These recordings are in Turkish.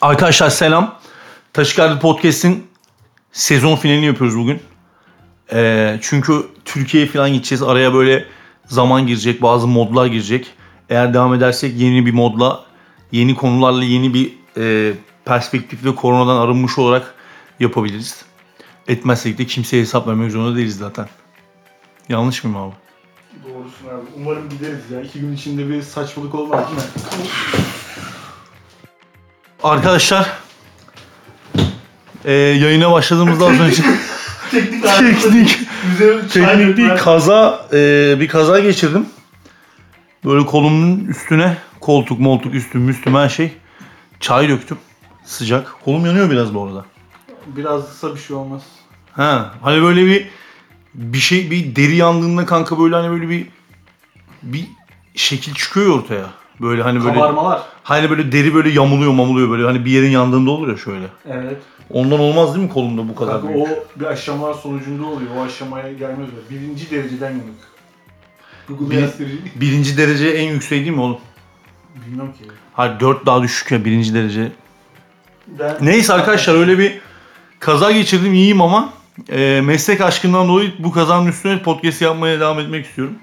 Arkadaşlar selam. Taşıkarlı Podcast'in sezon finalini yapıyoruz bugün. Ee, çünkü Türkiye'ye falan gideceğiz. Araya böyle zaman girecek, bazı modlar girecek. Eğer devam edersek yeni bir modla, yeni konularla yeni bir e, perspektifle koronadan arınmış olarak yapabiliriz. Etmezsek de kimseye hesap vermek zorunda değiliz zaten. Yanlış mıyım abi? Doğrusun abi. Umarım gideriz ya. İki gün içinde bir saçmalık olmaz değil mi? Arkadaşlar e, yayına başladığımızda az önce Teknik teknik bir kaza e, bir kaza geçirdim. Böyle kolumun üstüne koltuk moltuk üstüm üstüm her şey çay döktüm. Sıcak. Kolum yanıyor biraz bu arada. Biraz ısa bir şey olmaz. Ha, hani böyle bir bir şey bir deri yandığında kanka böyle hani böyle bir bir şekil çıkıyor ya ortaya. Böyle hani böyle Kabarmalar. hani böyle deri böyle yamuluyor mamuluyor böyle hani bir yerin yandığında olur ya şöyle. Evet. Ondan olmaz değil mi kolumda bu kadar Kanka büyük? o bir aşamalar sonucunda oluyor. O aşamaya gelmez öyle. Birinci dereceden yanık. Google Bir- gösterici. Birinci derece en yüksek değil mi oğlum? Bilmiyorum ki. Hayır 4 daha düşük ya birinci derece. Ben... Neyse arkadaşlar öyle bir kaza geçirdim iyiyim ama e, meslek aşkından dolayı bu kazanın üstüne podcast yapmaya devam etmek istiyorum.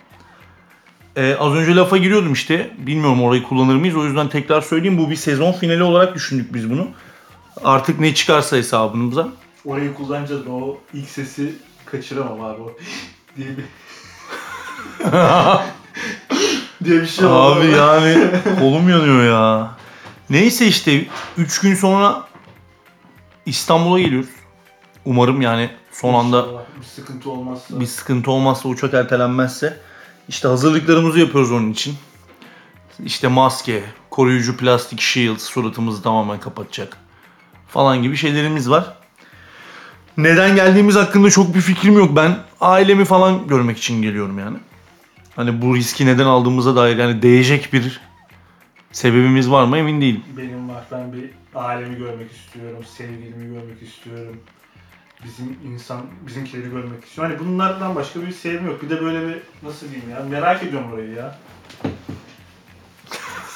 E, az önce lafa giriyordum işte. Bilmiyorum orayı kullanır mıyız. O yüzden tekrar söyleyeyim. Bu bir sezon finali olarak düşündük biz bunu. Artık ne çıkarsa hesabımıza. Orayı kullanacağız. O ilk sesi kaçıramam abi o. diye bir... diye bir şey oldu. Abi yani kolum yanıyor ya. Neyse işte 3 gün sonra İstanbul'a geliyoruz. Umarım yani son anda İnşallah Bir sıkıntı olmazsa. bir sıkıntı olmazsa uçak ertelenmezse işte hazırlıklarımızı yapıyoruz onun için. İşte maske, koruyucu plastik shield suratımızı tamamen kapatacak falan gibi şeylerimiz var. Neden geldiğimiz hakkında çok bir fikrim yok. Ben ailemi falan görmek için geliyorum yani. Hani bu riski neden aldığımıza dair yani değecek bir sebebimiz var mı emin değilim. Benim var. Ben bir ailemi görmek istiyorum. Sevgilimi görmek istiyorum. Bizim insan, bizimkileri görmek istiyorum. Hani bunlardan başka bir sevim yok. Bir de böyle bir, nasıl diyeyim ya, merak ediyorum orayı ya.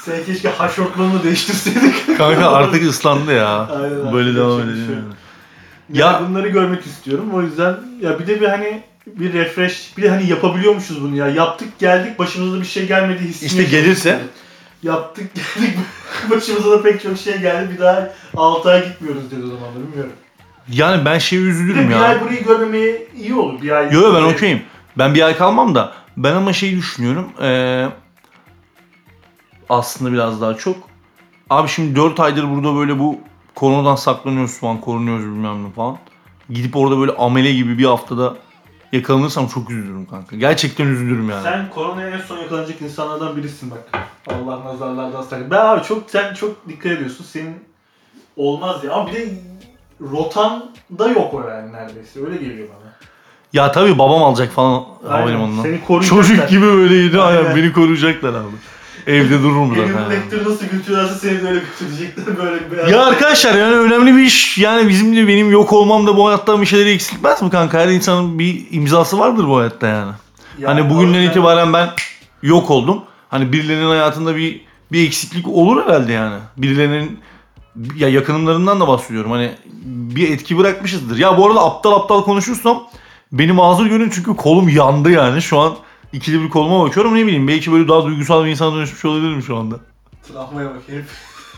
Sen keşke haşortlarını değiştirseydin. Kanka artık ıslandı ya. Aynen, Böyle devam şey edelim. yani. Ya, Ya- bunları görmek istiyorum. O yüzden ya bir de bir hani bir refresh, bir de hani yapabiliyormuşuz bunu ya. Yaptık geldik başımıza da bir şey gelmedi hissini. İşte gelirse? Yaptık geldik başımıza da pek çok şey geldi. Bir daha 6 ay gitmiyoruz dedi o zaman da bilmiyorum. Yani ben şeye Bir, üzülürüm bir ya. ay burayı görmemeye iyi olur. Bir ay. Yo yo ben okeyim. Ben bir ay kalmam da ben ama şeyi düşünüyorum. Ee, aslında biraz daha çok. Abi şimdi 4 aydır burada böyle bu koronadan saklanıyoruz falan, korunuyoruz bilmem ne falan. Gidip orada böyle amele gibi bir haftada yakalanırsam çok üzülürüm kanka. Gerçekten üzülürüm yani. Sen koronaya en son yakalanacak insanlardan birisin bak. Allah nazarlardan sakın. Ben abi çok sen çok dikkat ediyorsun. Senin olmaz ya. Ama bir de rotan da yok o yani neredeyse. Öyle geliyor bana. Ya tabii babam alacak falan havalimanından. Seni koruyacaklar. Çocuk gibi böyleydi aynen Aynen. beni koruyacaklar abi. Evde dururum Evin zaten. yani. lektörü nasıl götürüyorlarsa seni de öyle götürecekler. Böyle bir Ya arkadaşlar yani önemli bir iş. Yani bizim de benim yok olmam da bu hayattan bir şeyleri eksiltmez mi kanka? Her insanın bir imzası vardır bu hayatta yani. Ya hani bugünden itibaren ben yok oldum. Hani birilerinin hayatında bir bir eksiklik olur herhalde yani. Birilerinin ya yakınımlarından da bahsediyorum. Hani bir etki bırakmışızdır. Ya bu arada aptal aptal konuşursam beni mazur görün çünkü kolum yandı yani. Şu an ikili bir koluma bakıyorum ne bileyim belki böyle daha duygusal bir insana dönüşmüş olabilirim şu anda. Travmaya bak herif.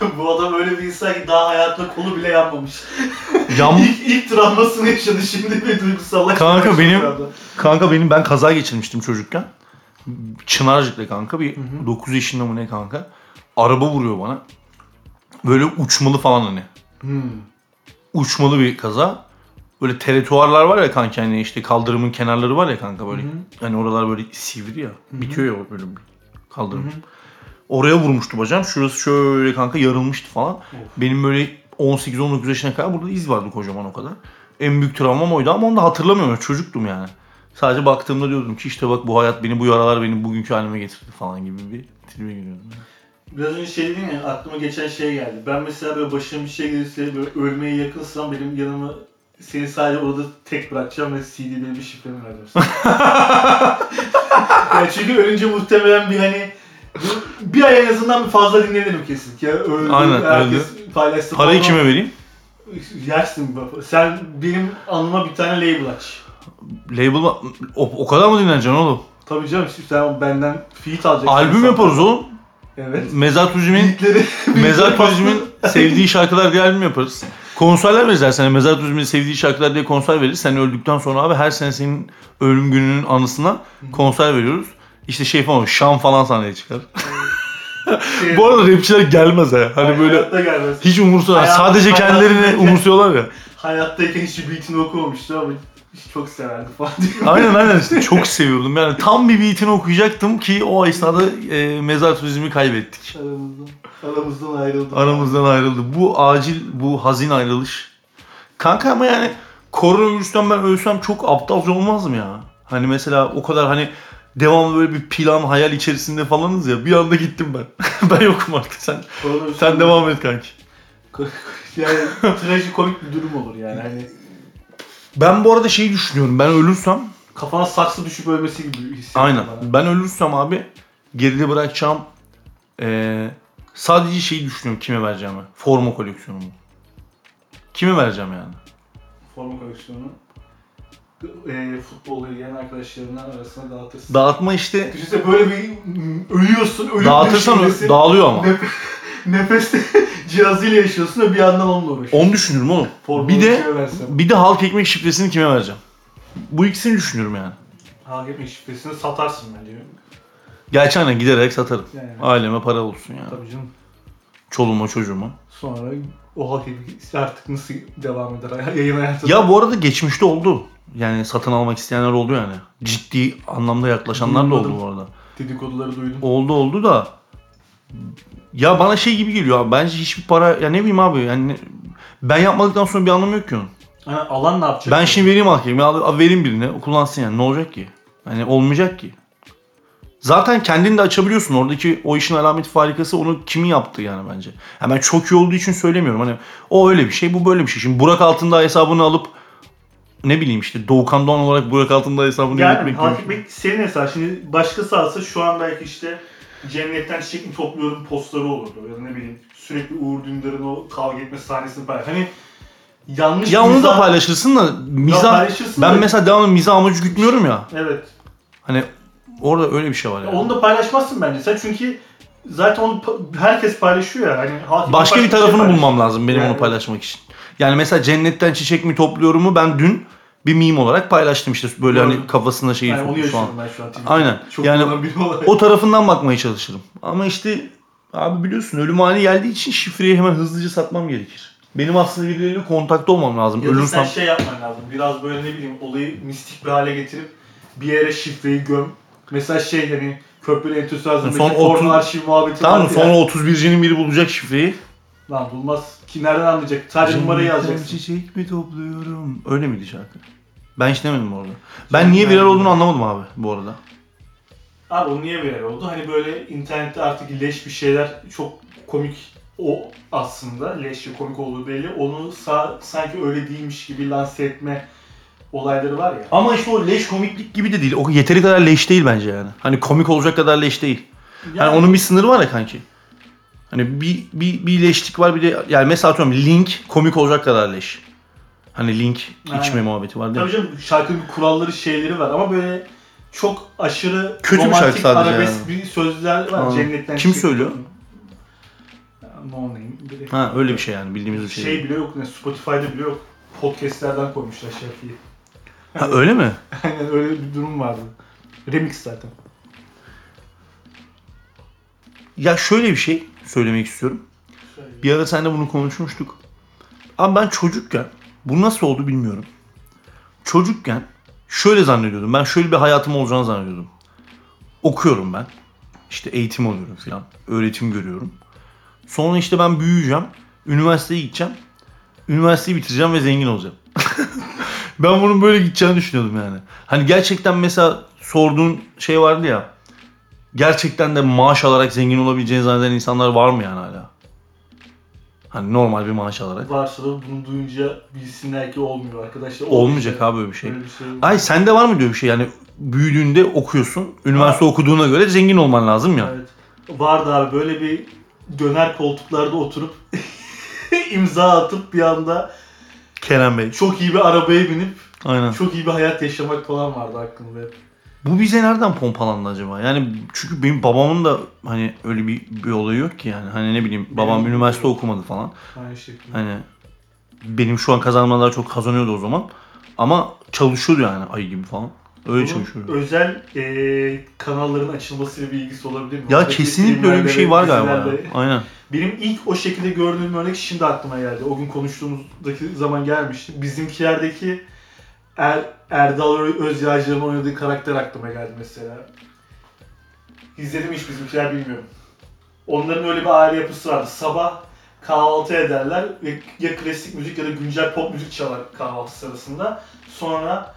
Bu adam öyle bir insan ki daha hayatında kolu bile yanmamış. Yan, ilk, ilk travmasını yaşadı şimdi bir duygusallaşma. Kanka benim-. Kanka benim ben kaza geçirmiştim çocukken. Çınarcık'ta kanka bir Hı hı. 9 yaşında mı ne kanka. Araba vuruyor bana. Böyle uçmalı falan hani. Hmm. Uçmalı bir kaza. Böyle teretuarlar var ya kanka hani işte kaldırımın kenarları var ya kanka böyle. Hı hı. Hani oralar böyle sivri ya. Bitiyor ya böyle kaldırım. Hı hı. Oraya vurmuştu bacağım. Şurası şöyle kanka yarılmıştı falan. Benim böyle 18-19 yaşına kadar burada iz vardı kocaman o kadar. En büyük travmam oydu ama onu da hatırlamıyorum. Çocuktum yani. Sadece baktığımda diyordum ki işte bak bu hayat beni bu yaralar beni bugünkü halime getirdi falan gibi bir tribe giriyordum. Biraz önce şey dedin ya aklıma geçen şey geldi. Ben mesela böyle başıma bir şey gelirse böyle ölmeye yakınsam benim yanıma seni sadece orada tek bırakacağım ve CD benim bir şifremi vereceğim yani çünkü ölünce muhtemelen bir hani bir ay en azından fazla dinlenelim kesin. Ya öldü, Aynen, herkes paylaşsın. Parayı falan. kime vereyim? Yersin baba. Sen benim anıma bir tane label aç. Label o, o kadar mı dinleneceksin oğlum? Tabii canım şimdi sen benden feat alacaksın. Albüm Sen- yaparız oğlum. Evet. Mezar Beatleri. Mezar Turizm'in sevdiği şarkılar diye albüm yaparız. Konserler veririz her sene. Mezar Turizm'in sevdiği şarkılar diye konser veririz. Sen öldükten sonra abi her sene senin ölüm gününün anısına konser veriyoruz. İşte şey falan Şam falan sahneye çıkar. Şey, Bu arada rapçiler gelmez ha. Hani böyle Hayatta gelmez. hiç umursuyorlar. Sadece kendilerini hayatındaki- umursuyorlar ya. Hayattayken hiç beatini okumamıştı ama çok severdi falan diyor. Aynen aynen işte çok seviyordum. Yani tam bir beatini okuyacaktım ki o esnada e, Mezar Turizm'i kaybettik. Aramızdan, aramızdan ayrıldı. Aramızdan ayrıldı. Bu acil, bu hazin ayrılış. Kanka ama yani koronavirüsten ben ölsem çok aptalca olmaz mı ya? Hani mesela o kadar hani devamlı böyle bir plan, hayal içerisinde falanız ya. Bir anda gittim ben. ben yokum artık sen. Sen devam et kanki. yani trajikomik bir durum olur yani. Hani Ben bu arada şeyi düşünüyorum. Ben ölürsem kafana saksı düşüp ölmesi gibi hissediyorum aynen. bana. Ben ölürsem abi geride bırakacağım eee, sadece şeyi düşünüyorum kime vereceğimi. Forma koleksiyonumu. Kime vereceğim yani? Forma koleksiyonu. E, futbolla ilgilenen arkadaşlarından arasına dağıtırsın. Dağıtma işte Düşünsene böyle bir ölüyorsun, ölüm dağıtırsan döşemesin. dağılıyor ama. Nefes cihazıyla yaşıyorsun ve bir yandan onunla uğraşıyorsun. Onu düşünürüm oğlum. Formayı Bir de kime versem? bir de halk ekmek şifresini kime vereceğim? Bu ikisini düşünüyorum yani. Halk ekmek şifresini satarsın bence. Gerçi aynen giderek satarım. Yani. Aileme para olsun yani. Tabii canım. Çoluğuma çocuğuma. Sonra o halk ekmek artık nasıl devam eder yayın hayatında? Ya bu arada geçmişte oldu. Yani satın almak isteyenler oldu yani. Ciddi anlamda yaklaşanlar da oldu Duymadım. bu arada. Dedikoduları duydum. Oldu oldu da. Ya bana şey gibi geliyor abi. Bence hiçbir para ya ne bileyim abi yani ben yapmadıktan sonra bir anlamı yok ki onun. Hani alan ne yapacak? Ben şimdi vereyim hakemi, al, vereyim birine, o kullansın yani. Ne olacak ki? Hani olmayacak ki. Zaten kendini de açabiliyorsun. Oradaki o işin alameti farikası onu kimin yaptığı yani bence. Ha ben çok iyi olduğu için söylemiyorum. Hani o öyle bir şey, bu böyle bir şey. Şimdi Burak Altındağ hesabını alıp ne bileyim işte Doğukan Doğan olarak Burak Altındağ hesabını yani yönetmek gibi. ekmek senin hesabı. Şimdi başkası alsa şu an belki işte cennetten çiçek mi topluyorum postları olurdu. Ya da ne bileyim sürekli Uğur Dündar'ın o kavga etme sahnesini paylaş. Hani yanlış Ya onu da mizah- paylaşırsın da mizah paylaşırsın ben da- mesela devamlı mizah amacı gütmüyorum ya. Evet. Hani orada öyle bir şey var yani. Onu da paylaşmazsın bence. Sen çünkü zaten onu pa- herkes paylaşıyor ya. Hani ekmek Başka bir şey tarafını paylaşıyor. bulmam lazım benim Yani- onu paylaşmak için. Yani mesela cennetten çiçek mi topluyorumu ben dün bir meme olarak paylaştım işte böyle Doğru. hani kafasında şeyi Yani onu falan. yaşıyorum ben şu an. Aynen. Çok Yani kullanan biri olarak. O tarafından bakmaya çalışırım. Ama işte abi biliyorsun ölüm hali geldiği için şifreyi hemen hızlıca satmam gerekir. Benim aslında birileriyle kontakta olmam lazım. Ya da sen Ölürsem şey yapman lazım. Biraz böyle ne bileyim olayı mistik bir hale getirip bir yere şifreyi göm. Mesela şey hani köprülü entüsiyazmdaki Son porno otuz- arşiv muhabbeti tamam vardı ya. Sonra 31'cinin biri bulacak şifreyi. Lan bulmaz. Ki nereden anlayacak? Sadece numarayı yazacaksın. çiçek mi topluyorum? Öyle miydi şarkı? Ben hiç demedim bu arada. Ben niye viral olduğunu anlamadım abi bu arada. Abi o niye viral oldu? Hani böyle internette artık leş bir şeyler çok komik o aslında. Leş ve komik olduğu belli. Onu sa- sanki öyle değilmiş gibi lanse etme olayları var ya. Ama işte o leş komiklik gibi de değil. O yeteri kadar leş değil bence yani. Hani komik olacak kadar leş değil. Yani, onun bir sınırı var ya kanki. Hani bir, bir, bir leşlik var bir de yani mesela atıyorum Link komik olacak kadar leş. Hani Link içme Aynen. muhabbeti var değil Tabii mi? canım şarkının kuralları şeyleri var ama böyle çok aşırı Kötü bir romantik sadece arabesk yani. bir sözler var. Aa. Cennetten Kim çiçek- söylüyor? No name. Biri. Ha öyle bir şey yani bildiğimiz bir şey. Şey bile yok ne Spotify'da bile yok. Podcast'lerden koymuşlar şarkıyı. Ha öyle mi? Aynen öyle bir durum vardı. Remix zaten. Ya şöyle bir şey söylemek istiyorum. Bir ara seninle bunu konuşmuştuk. Abi ben çocukken, bu nasıl oldu bilmiyorum. Çocukken şöyle zannediyordum. Ben şöyle bir hayatım olacağını zannediyordum. Okuyorum ben. İşte eğitim alıyorum falan. Öğretim görüyorum. Sonra işte ben büyüyeceğim. Üniversiteye gideceğim. Üniversiteyi bitireceğim ve zengin olacağım. ben bunun böyle gideceğini düşünüyordum yani. Hani gerçekten mesela sorduğun şey vardı ya. Gerçekten de maaş alarak zengin olabileceğini zanneden insanlar var mı yani hala? Hani normal bir maaş alarak. Varsa da bunu duyunca bilsinler ki olmuyor arkadaşlar. Olmayacak abi öyle bir şey. Öyle bir şey. Ay sende var mı diyor bir şey yani büyüdüğünde okuyorsun. Üniversite okuduğuna göre zengin olman lazım ya. Evet. Vardı abi böyle bir döner koltuklarda oturup imza atıp bir anda Kerem Bey. çok iyi bir arabaya binip Aynen. çok iyi bir hayat yaşamak falan vardı aklımda hep. Bu bize nereden pompalandı acaba? Yani çünkü benim babamın da hani öyle bir, bir olayı yok ki yani. Hani ne bileyim babam Benim- üniversite okumadı falan. Aynı şekilde. Hani benim şu an kazanmalar çok kazanıyordu o zaman. Ama çalışıyordu yani ayı gibi falan. Öyle Bunun çalışıyordu. özel eee, kanalların açılmasıyla bir ilgisi olabilir mi? Ya Oradaki kesinlikle öyle bir şey var galiba ya. Aynen. Benim ilk o şekilde gördüğüm örnek şimdi aklıma geldi. O gün konuştuğumuzdaki zaman gelmişti. Bizimkilerdeki er, Erdal Özyağcı'nın oynadığı karakter aklıma geldi mesela. İzledim hiç bizimkiler bilmiyorum. Onların öyle bir aile yapısı vardı. Sabah kahvaltı ederler ve ya klasik müzik ya da güncel pop müzik çalar kahvaltı sırasında. Sonra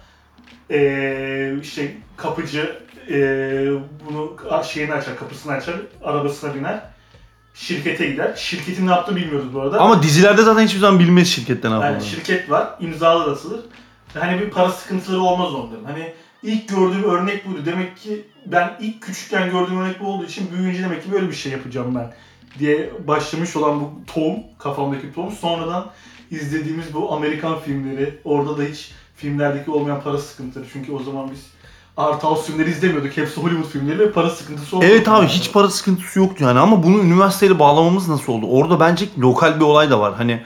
eee işte kapıcı eee bunu şeyini açar, kapısını açar, arabasına biner şirkete gider. Şirketin ne yaptığını bilmiyoruz bu arada. Ama dizilerde zaten hiçbir zaman bilmez şirketten ne yani yapıldığını. şirket var, imzalar atılır. Hani bir para sıkıntıları olmaz onların. Hani ilk gördüğüm örnek buydu. Demek ki ben ilk küçükken gördüğüm örnek bu olduğu için büyüyünce demek ki böyle bir şey yapacağım ben diye başlamış olan bu tohum, kafamdaki tohum sonradan izlediğimiz bu Amerikan filmleri, orada da hiç filmlerdeki olmayan para sıkıntıları. Çünkü o zaman biz art house filmleri izlemiyorduk. Hepsi Hollywood filmleri ve para sıkıntısı oldu. Evet abi hiç para sıkıntısı yoktu yani ama bunu üniversiteyle bağlamamız nasıl oldu? Orada bence lokal bir olay da var. Hani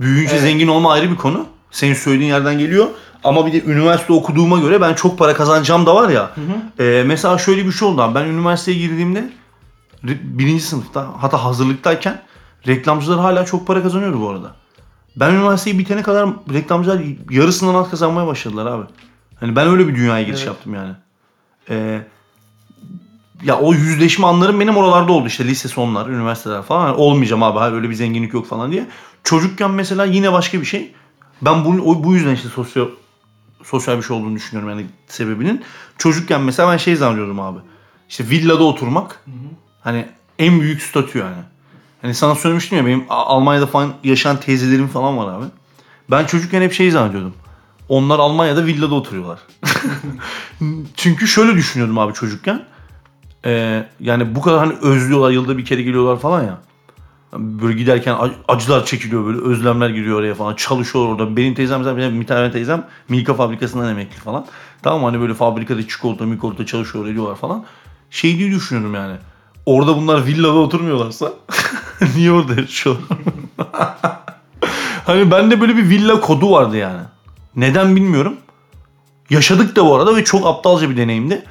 büyüyünce Evet. zengin olma ayrı bir konu. Senin söylediğin yerden geliyor. Ama bir de üniversite okuduğuma göre ben çok para kazanacağım da var ya. Hı hı. Ee, mesela şöyle bir şey oldu. Ben üniversiteye girdiğimde birinci sınıfta hatta hazırlıktayken reklamcılar hala çok para kazanıyordu bu arada. Ben üniversiteyi bitene kadar reklamcılar yarısından az kazanmaya başladılar abi. Hani ben öyle bir dünyaya giriş Evet. yaptım yani. Ee, ya o yüzleşme anlarım benim oralarda oldu işte lise sonlar, üniversiteler falan. Hani olmayacağım abi öyle bir zenginlik yok falan diye. Çocukken mesela yine başka bir şey. Ben bu, o- bu yüzden işte sosyal sosyal bir şey olduğunu düşünüyorum yani sebebinin. Çocukken mesela ben şey zannediyordum abi. İşte villada oturmak Hı hı. hani en büyük statü yani. Hani sana söylemiştim ya benim Almanya'da falan yaşayan teyzelerim falan var abi. Ben çocukken hep şey zannediyordum. Onlar Almanya'da villada oturuyorlar. Çünkü şöyle düşünüyordum abi çocukken. Ee, yani bu kadar hani özlüyorlar yılda bir kere geliyorlar falan ya. Böyle giderken ac- acılar çekiliyor böyle özlemler giriyor oraya falan çalışıyor orada. Benim teyzem zaten bir tane teyzem Milka fabrikasından emekli falan. Tamam hani böyle fabrikada çikolata mikolata çalışıyor ediyorlar falan. Şey diye düşünüyorum yani. Orada bunlar villada oturmuyorlarsa niye orada yaşıyorlar? hani bende böyle bir villa kodu vardı yani. Neden bilmiyorum. Yaşadık da bu arada ve çok aptalca bir deneyimdi.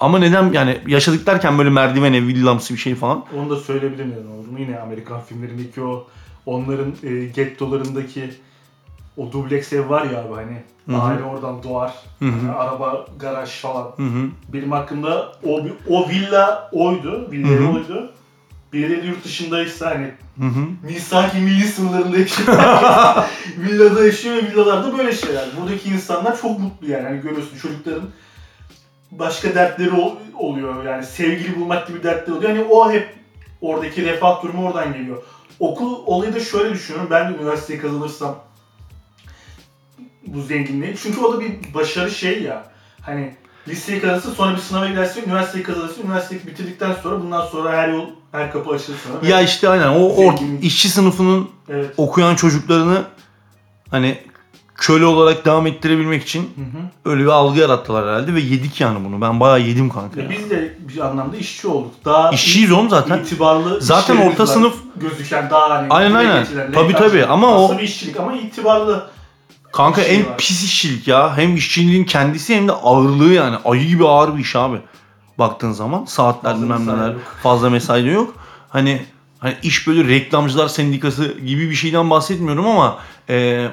Ama neden yani yaşadık derken böyle merdivene villamsı bir şey falan. Onu da söyleyebilirim yani olur mu? Yine Amerikan filmlerindeki o onların e, gettolarındaki o dubleks ev var ya abi hani Hı hı. aile oradan doğar. Hani araba, garaj falan. Hı hı. Benim hakkımda o o villa oydu. Villa Hı hı. oydu. Birileri yurt dışındaysa hani Hı hı. misaki milli sınırlarında yaşıyor. Villada yaşıyor ve villalarda böyle şeyler. Buradaki insanlar çok mutlu yani. Hani görüyorsun çocukların başka dertleri ol- oluyor. Yani sevgili bulmak gibi dertleri oluyor. Hani o hep oradaki refah durumu oradan geliyor. Okul olayı da şöyle düşünüyorum. Ben de üniversiteyi kazanırsam bu zenginliği. Çünkü o da bir başarı şey ya. Hani liseyi kazanırsın sonra bir sınava girersin, üniversiteyi kazanırsın. Üniversiteyi bitirdikten sonra bundan sonra her yol, her kapı açılır sana. Ya işte aynen o or, işçi sınıfının Evet. okuyan çocuklarını hani köle olarak devam ettirebilmek için Hı hı. öyle bir algı yarattılar herhalde ve yedik yani bunu. Ben bayağı yedim kanka. Ya biz de bir anlamda işçi olduk. Daha İşçiyiz oğlum zaten. itibarlı Zaten orta sınıf- gözüken daha hani Aynen, aynen. Tabii, tabii. Ama o- bir işçilik ama itibarlı. Kanka en var. pis işçilik ya. Hem işçiliğin kendisi hem de ağırlığı yani. Ayı gibi ağır bir iş abi. Baktığın zaman saatler bilmem neler fazla mesai de yok. Hani hani iş böyle reklamcılar sendikası gibi bir şeyden bahsetmiyorum ama e,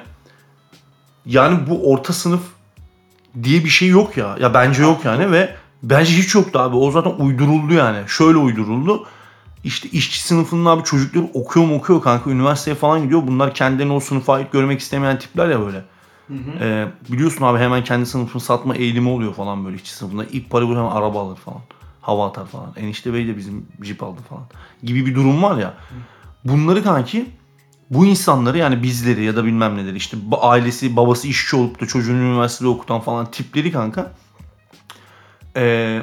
yani bu orta sınıf diye bir şey yok ya. Ya bence yok yani ve bence hiç yoktu abi. O zaten uyduruldu yani. Şöyle uyduruldu. İşte işçi sınıfının abi çocukları okuyor mu okuyor kanka üniversiteye falan gidiyor. Bunlar kendilerini o sınıfa ait görmek istemeyen tipler ya böyle. Hı hı. Ee, biliyorsun abi hemen kendi sınıfını satma eğilimi oluyor falan böyle işçi sınıfında. İlk para hemen araba alır falan. Hava atar falan. Enişte Bey de bizim jip aldı falan. Gibi bir durum var ya. Bunları kanki bu insanları yani bizleri ya da bilmem neleri işte ailesi babası işçi olup da çocuğunu üniversitede okutan falan tipleri kanka ee,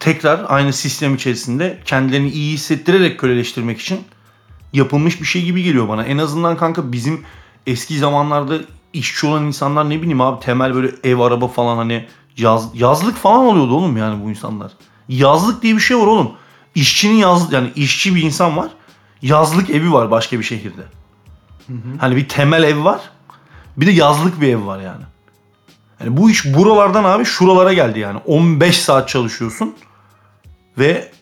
tekrar aynı sistem içerisinde kendilerini iyi hissettirerek köleleştirmek için yapılmış bir şey gibi geliyor bana. En azından kanka bizim eski zamanlarda işçi olan insanlar ne bileyim abi temel böyle ev araba falan hani yaz, yazlık falan alıyordu oğlum yani bu insanlar. Yazlık diye bir şey var oğlum. İşçinin yaz yani işçi bir insan var. Yazlık evi var başka bir şehirde. Hani bir temel ev var. Bir de yazlık bir ev var yani. Yani bu iş buralardan abi şuralara geldi yani. 15 saat çalışıyorsun ve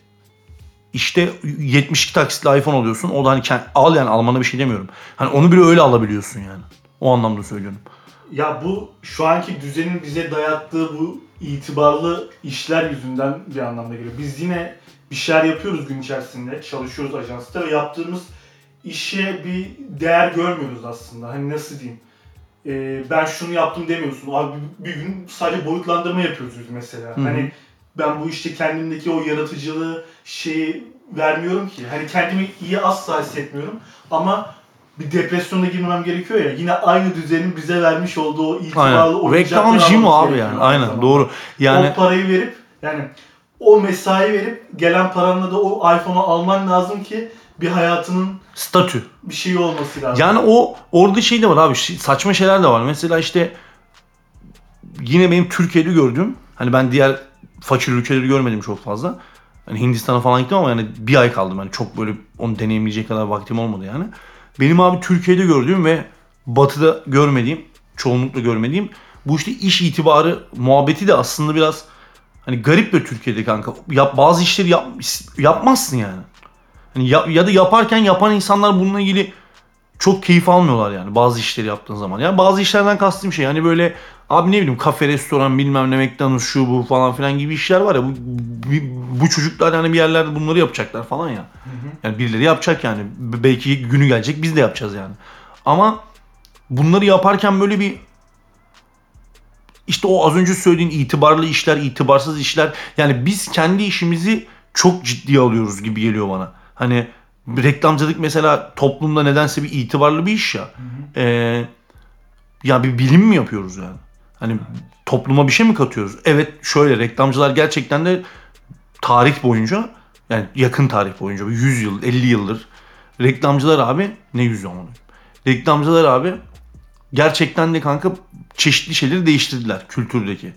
işte 72 taksitle iPhone alıyorsun. O da hani al yani almana bir şey demiyorum. Hani onu bile öyle alabiliyorsun yani. O anlamda söylüyorum. Ya bu şu anki düzenin bize dayattığı bu itibarlı işler yüzünden bir anlamda geliyor. Biz yine bir şeyler yapıyoruz gün içerisinde. Çalışıyoruz ajansta ve yaptığımız işe bir değer görmüyoruz aslında. Hani nasıl diyeyim? Ee, ben şunu yaptım demiyorsun. Abi bir gün sadece boyutlandırma yapıyoruz biz mesela. Hı. Hani ben bu işte kendimdeki o yaratıcılığı şeyi vermiyorum ki. Hani kendimi iyi asla hissetmiyorum. Ama bir depresyona girmemem gerekiyor ya. Yine aynı düzenin bize vermiş olduğu o itibarlı oyuncakları Reklamcı mı abi yani? Aynen doğru. Yani O parayı verip yani o mesai verip gelen paranla da o iPhone'u alman lazım ki bir hayatının statü. bir şeyi olması lazım. Yani o orada şey de var abi saçma şeyler de var. Mesela işte yine benim Türkiye'de gördüğüm hani ben diğer fakir ülkeleri görmedim çok fazla. Hani Hindistan'a falan gittim ama yani bir ay kaldım. Yani çok böyle onu deneyimleyecek kadar vaktim olmadı yani. Benim abi Türkiye'de gördüğüm ve batıda görmediğim, çoğunlukla görmediğim bu işte iş itibarı muhabbeti de aslında biraz hani garip de Türkiye'de kanka. Yap, bazı işleri yap, yapmazsın yani. Hani ya, ya da yaparken yapan insanlar bununla ilgili çok keyif almıyorlar yani bazı işleri yaptığın zaman. Yani bazı işlerden kastım şey hani böyle abi ne bileyim kafe, restoran, bilmem ne McDonald's şu bu falan filan gibi işler var ya bu, bu, bu çocuklar yani bir yerlerde bunları yapacaklar falan ya. Yani birileri yapacak yani. Belki günü gelecek biz de yapacağız yani. Ama bunları yaparken böyle bir işte o az önce söylediğin itibarlı işler, itibarsız işler. Yani biz kendi işimizi çok ciddiye alıyoruz gibi geliyor bana. Hani reklamcılık mesela toplumda nedense bir itibarlı bir iş ya. Ee, ya bir bilim mi yapıyoruz yani? Hani topluma bir şey mi katıyoruz? Evet şöyle reklamcılar gerçekten de tarih boyunca yani yakın tarih boyunca 100 yıl 50 yıldır reklamcılar abi ne 100 ama reklamcılar abi gerçekten de kanka çeşitli şeyleri değiştirdiler kültürdeki.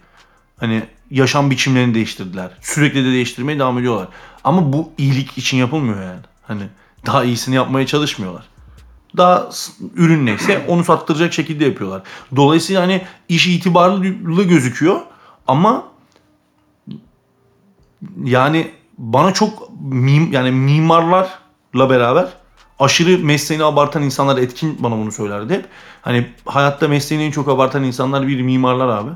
Hani yaşam biçimlerini değiştirdiler. Sürekli de değiştirmeye devam ediyorlar. Ama bu iyilik için yapılmıyor yani. Hani daha iyisini yapmaya çalışmıyorlar. Daha ürün neyse onu sattıracak şekilde yapıyorlar. Dolayısıyla hani iş itibarlı gözüküyor ama yani bana çok mim, yani mimarlarla beraber aşırı mesleğini abartan insanlar etkin bana bunu söylerdi hep. Hani hayatta mesleğini en çok abartan insanlar bir mimarlar abi.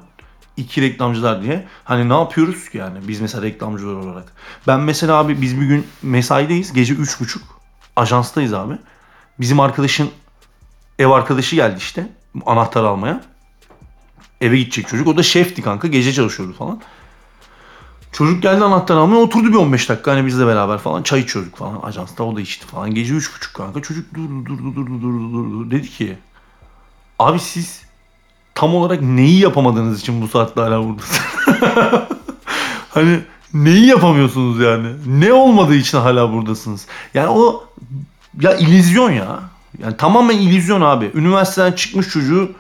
iki reklamcılar diye. Hani ne yapıyoruz ki yani biz mesela reklamcılar olarak. Ben mesela abi biz bir gün mesaideyiz. Gece üç buçuk. Ajanstayız abi. Bizim arkadaşın ev arkadaşı geldi işte. Anahtar almaya. Eve gidecek çocuk. O da şefti kanka. Gece çalışıyordu falan. Çocuk geldi anahtar almaya oturdu bir 15 dakika hani bizle beraber falan çay içiyorduk falan ajansta o da içti falan gece 3.30 kanka çocuk durdu durdu durdu durdu durdu dedi ki abi siz tam olarak neyi yapamadığınız için bu saatte hala buradasınız? hani neyi yapamıyorsunuz yani? Ne olmadığı için hala buradasınız? Yani o ya illüzyon ya. Yani tamamen illüzyon abi. Üniversiteden çıkmış çocuğu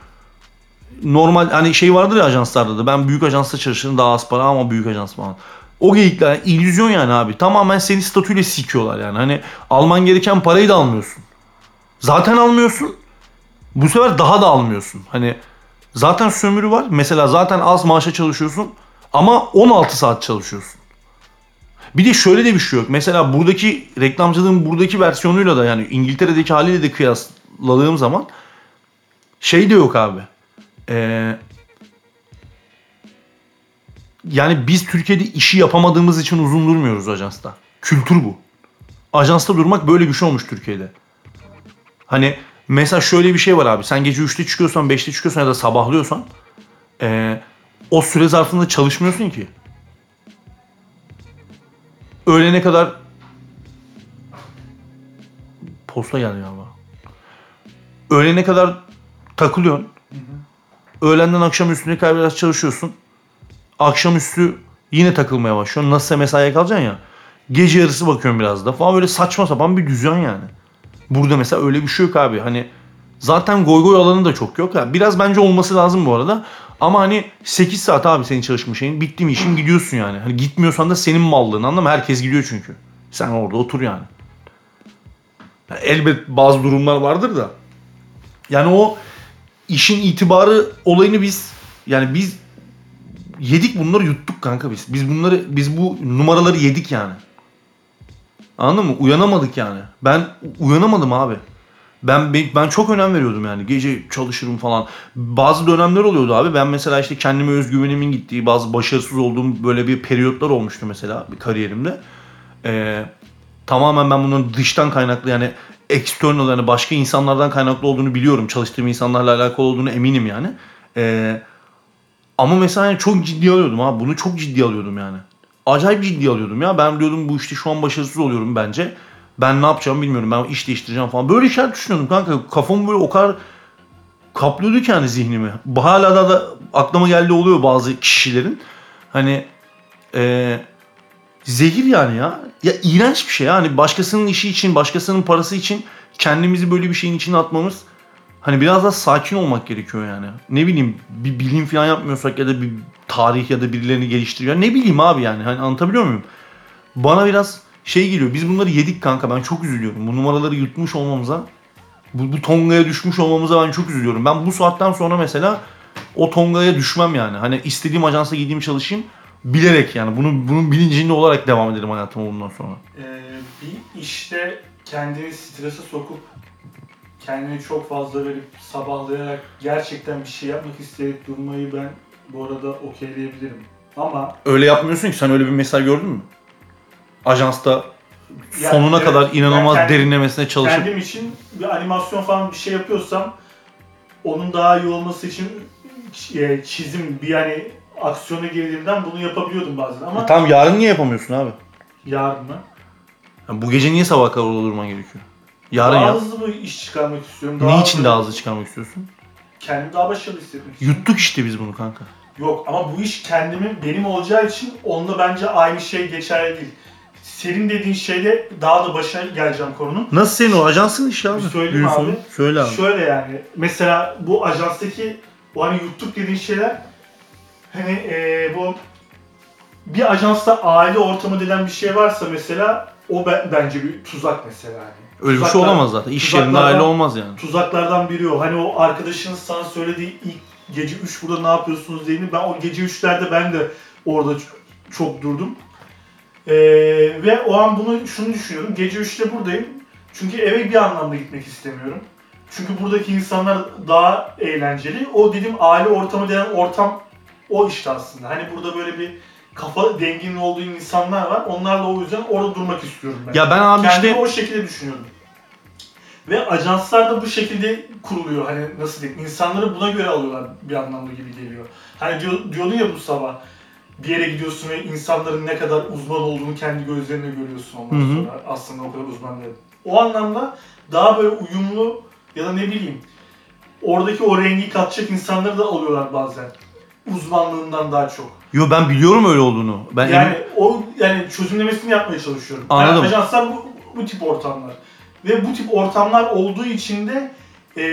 normal hani şey vardır ya ajanslarda da ben büyük ajansta çalışırım daha az para ama büyük ajans falan. O geyikler illüzyon yani abi. Tamamen seni statüyle sikiyorlar yani. Hani alman gereken parayı da almıyorsun. Zaten almıyorsun. Bu sefer daha da almıyorsun. Hani zaten sömürü var. Mesela zaten az maaşa çalışıyorsun ama 16 saat çalışıyorsun. Bir de şöyle de bir şey yok. Mesela buradaki reklamcılığın buradaki versiyonuyla da yani İngiltere'deki haliyle de kıyasladığım zaman şey de yok abi. Ee, yani biz Türkiye'de işi yapamadığımız için uzun durmuyoruz ajansta. Kültür bu. Ajansta durmak böyle bir şey olmuş Türkiye'de. Hani mesela şöyle bir şey var abi. Sen gece 3'te çıkıyorsan, 5'te çıkıyorsan ya da sabahlıyorsan ee, o süre zarfında çalışmıyorsun ki. Öğlene kadar posta geldi galiba. Öğlene kadar takılıyorsun. Öğlenden akşam üstüne kadar biraz çalışıyorsun. Akşamüstü Yine takılmaya başlıyorsun. Nasılsa mesaiye kalacaksın ya. Gece yarısı bakıyorum biraz da falan böyle saçma sapan bir düzen yani. Burada mesela öyle bir şey yok abi. Hani zaten goy goy alanı da çok yok. Yani biraz bence olması lazım bu arada. Ama hani 8 saat abi senin çalışma şeyin. Bitti mi işin gidiyorsun yani. Hani gitmiyorsan da senin mallığın anladın? Herkes gidiyor çünkü. Sen orada otur yani. Yani elbet bazı durumlar vardır da. Yani o işin itibarı olayını biz yani biz yedik bunları yuttuk kanka biz. Biz bunları biz bu numaraları yedik yani. Anladın mı? Uyanamadık yani. Ben uyanamadım abi. Ben ben çok önem veriyordum yani. Gece çalışırım falan. Bazı dönemler oluyordu abi. Ben mesela işte kendime özgüvenimin gittiği, bazı başarısız olduğum böyle bir periyotlar olmuştu mesela bir kariyerimde. Ee, tamamen ben bunun dıştan kaynaklı yani external yani başka insanlardan kaynaklı olduğunu biliyorum. Çalıştığım insanlarla alakalı olduğunu eminim yani. Ee, ama mesela yani çok ciddi alıyordum abi. Bunu çok ciddi alıyordum yani. Acayip ciddi alıyordum ya. Ben diyordum bu işte şu an başarısız oluyorum bence. Ben ne yapacağımı bilmiyorum. Ben iş değiştireceğim falan. Böyle şeyler düşünüyordum kanka. Kafam böyle o kadar kaplıyordu ki yani zihnimi. Hala da, da aklıma geldi oluyor bazı kişilerin. Hani eee zehir yani ya. Ya iğrenç bir şey yani. Başkasının işi için, başkasının parası için kendimizi böyle bir şeyin içine atmamız hani biraz daha sakin olmak gerekiyor yani. Ne bileyim bir bilim falan yapmıyorsak ya da bir tarih ya da birilerini geliştiriyor. Ne bileyim abi yani. Hani anlatabiliyor muyum? Bana biraz şey geliyor. Biz bunları yedik kanka. Ben çok üzülüyorum. Bu numaraları yutmuş olmamıza, bu, bu tongaya düşmüş olmamıza ben çok üzülüyorum. Ben bu saatten sonra mesela o tongaya düşmem yani. Hani istediğim ajansa gideyim çalışayım bilerek yani bunu bunun bilincinde olarak devam edelim hayatıma bundan sonra. Ee, bir işte kendini strese sokup kendini çok fazla verip sabahlayarak gerçekten bir şey yapmak isteyip durmayı ben bu arada okeyleyebilirim. Ama Öyle yapmıyorsun ki sen öyle bir mesaj gördün mü? Ajansta Yani sonuna evet, kadar inanılmaz ben kendim- derinlemesine çalışıp kendim için bir animasyon falan bir şey yapıyorsam onun daha iyi olması için e, çizim bir yani aksiyona girdiğimden bunu yapabiliyordum bazen ama tam yarın niye yapamıyorsun abi? yarın mı? Yani bu gece niye sabah kadar orada durman gerekiyor? Yarın daha yap. hızlı bu iş çıkarmak istiyorum. Daha Niçin daha hızlı çıkarmak istiyorsun? Kendimi daha başarılı hissetmek. Yuttuk işte biz bunu kanka. Yok ama bu iş kendimin benim olacağı için onunla bence aynı şey geçerli değil. Senin dediğin şeyde daha da başa geleceğim konunun. Nasıl senin o ajansın işi abi? Bir söyleyeyim abi. Söyle abi. Şöyle yani mesela bu ajanstaki o hani YouTube dediğin şeyler hani eee, bu bir ajansta aile ortamı denen bir şey varsa mesela o be- bence bir tuzak mesela hani. Öyle bir şey Tuzaklar- olamaz zaten. İş yerinde tuzaklardan- aile olmaz yani. Tuzaklardan biri o. Hani o arkadaşının sana söylediği ilk gece 3 burada ne yapıyorsunuz dediğini ben o gece 3'lerde ben de orada ç- çok durdum. Ee, ve o an bunu şunu düşünüyorum. Gece 3'te buradayım. Çünkü eve bir anlamda gitmek istemiyorum. Çünkü buradaki insanlar daha eğlenceli. O dedim aile ortamı denen ortam o işte aslında. Hani burada böyle bir kafa denginin olduğu insanlar var. Onlarla o yüzden orada durmak istiyorum ben. Ya ben abi Kendimi işte o şekilde düşünüyordum. Ve ajanslar da bu şekilde kuruluyor. Hani nasıl diyeyim? İnsanları buna göre alıyorlar bir anlamda gibi geliyor. Hani diyor, diyordun ya bu sabah bir yere gidiyorsun ve insanların ne kadar uzman olduğunu kendi gözlerine görüyorsun ondan Hı hı. sonra. Aslında o kadar uzman değil. O anlamda daha böyle uyumlu ya da ne bileyim oradaki o rengi katacak insanları da alıyorlar bazen. Uzmanlığından daha çok. yo ben biliyorum öyle olduğunu. Ben Yani o yani çözümlemesini yapmaya çalışıyorum. Anladım. Yani ajanslar bu, bu tip ortamlar. Ve bu tip ortamlar olduğu için de e,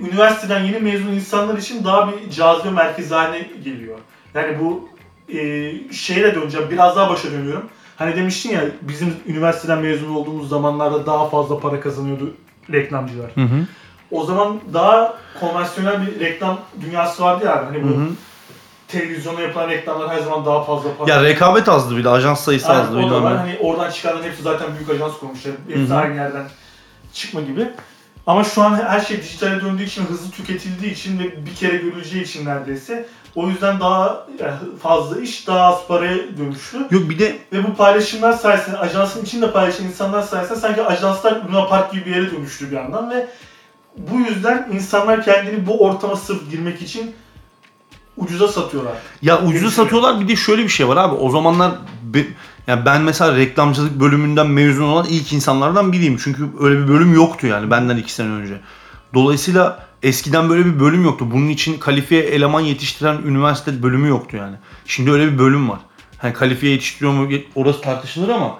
üniversiteden yeni mezun insanlar için daha bir cazibe merkezi haline geliyor. Yani bu e, şeye de döneceğim, biraz daha başa dönüyorum. Hani demiştin ya bizim üniversiteden mezun olduğumuz zamanlarda daha fazla para kazanıyordu reklamcılar. Hı hı. O zaman daha konvansiyonel bir reklam dünyası vardı ya. Hani bu Hı hı. televizyona yapılan reklamlar her zaman daha fazla para Ya rekabet azdı bir de ajans sayısı Aynen, azdı ne. Hani oradan çıkanların hepsi zaten büyük ajans kurmuşlar. Hepsi Hı hı. aynı yerden çıkma gibi. Ama şu an her şey dijitale döndüğü için, hızlı tüketildiği için ve bir kere görüleceği için neredeyse o yüzden daha fazla iş, daha az paraya dönüştü. Yok bir de Ve bu paylaşımlar sayesinde, ajansın içinde paylaşan insanlar sayesinde sanki ajanslar Luna Park gibi bir yere dönüştü bir yandan ve bu yüzden insanlar kendini bu ortama sırf girmek için ucuza satıyorlar. Ya ucuza satıyorlar bir de şöyle bir şey var abi. O zamanlar yani ben mesela reklamcılık bölümünden mezun olan ilk insanlardan biriyim. Çünkü öyle bir bölüm yoktu yani benden iki sene önce. Dolayısıyla eskiden böyle bir bölüm yoktu. Bunun için kalifiye eleman yetiştiren üniversite bölümü yoktu yani. Şimdi öyle bir bölüm var. Hani kalifiye yetiştiriyor mu orası tartışılır ama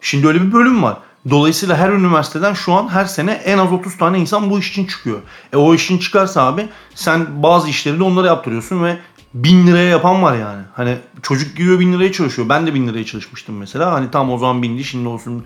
şimdi öyle bir bölüm var. Dolayısıyla her üniversiteden şu an her sene en az 30 tane insan bu iş için çıkıyor. E o işin çıkarsa abi sen bazı işleri de onlara yaptırıyorsun ve bin liraya yapan var yani. Hani çocuk giriyor bin liraya çalışıyor. Ben de bin liraya çalışmıştım mesela. Hani tam o zaman bindi şimdi olsun.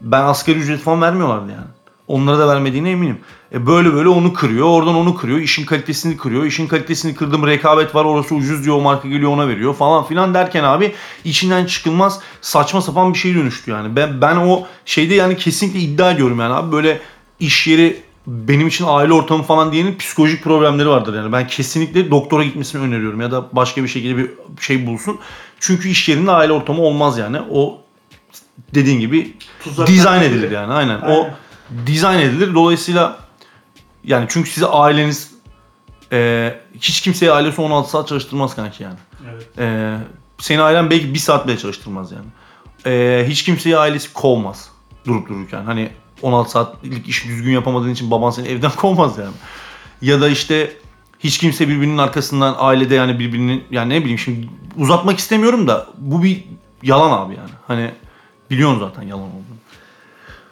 Ben asgari ücret falan vermiyorlardı yani. Onlara da vermediğine eminim. E böyle böyle onu kırıyor. Oradan onu kırıyor. işin kalitesini kırıyor. İşin kalitesini kırdım rekabet var. Orası ucuz diyor. O marka geliyor ona veriyor falan filan derken abi içinden çıkılmaz saçma sapan bir şey dönüştü yani. Ben, ben o şeyde yani kesinlikle iddia ediyorum yani abi. Böyle iş yeri benim için aile ortamı falan diyenin psikolojik problemleri vardır yani. Ben kesinlikle doktora gitmesini öneriyorum ya da başka bir şekilde bir şey bulsun. Çünkü iş yerinde aile ortamı olmaz yani. O dediğin gibi Tuzaktan dizayn edilir yani aynen. O Aynen. dizayn edilir. Dolayısıyla yani çünkü size aileniz e, hiç kimseye ailesi 16 saat çalıştırmaz kanki yani. Evet. E, seni ailen belki bir saat bile çalıştırmaz yani. E, hiç kimseyi ailesi kovmaz durup dururken. Hani 16 saatlik işi düzgün yapamadığın için baban seni evden kovmaz yani. Ya da işte hiç kimse birbirinin arkasından ailede yani birbirinin yani ne bileyim şimdi uzatmak istemiyorum da bu bir yalan abi yani. Hani biliyorsun zaten yalan olduğunu.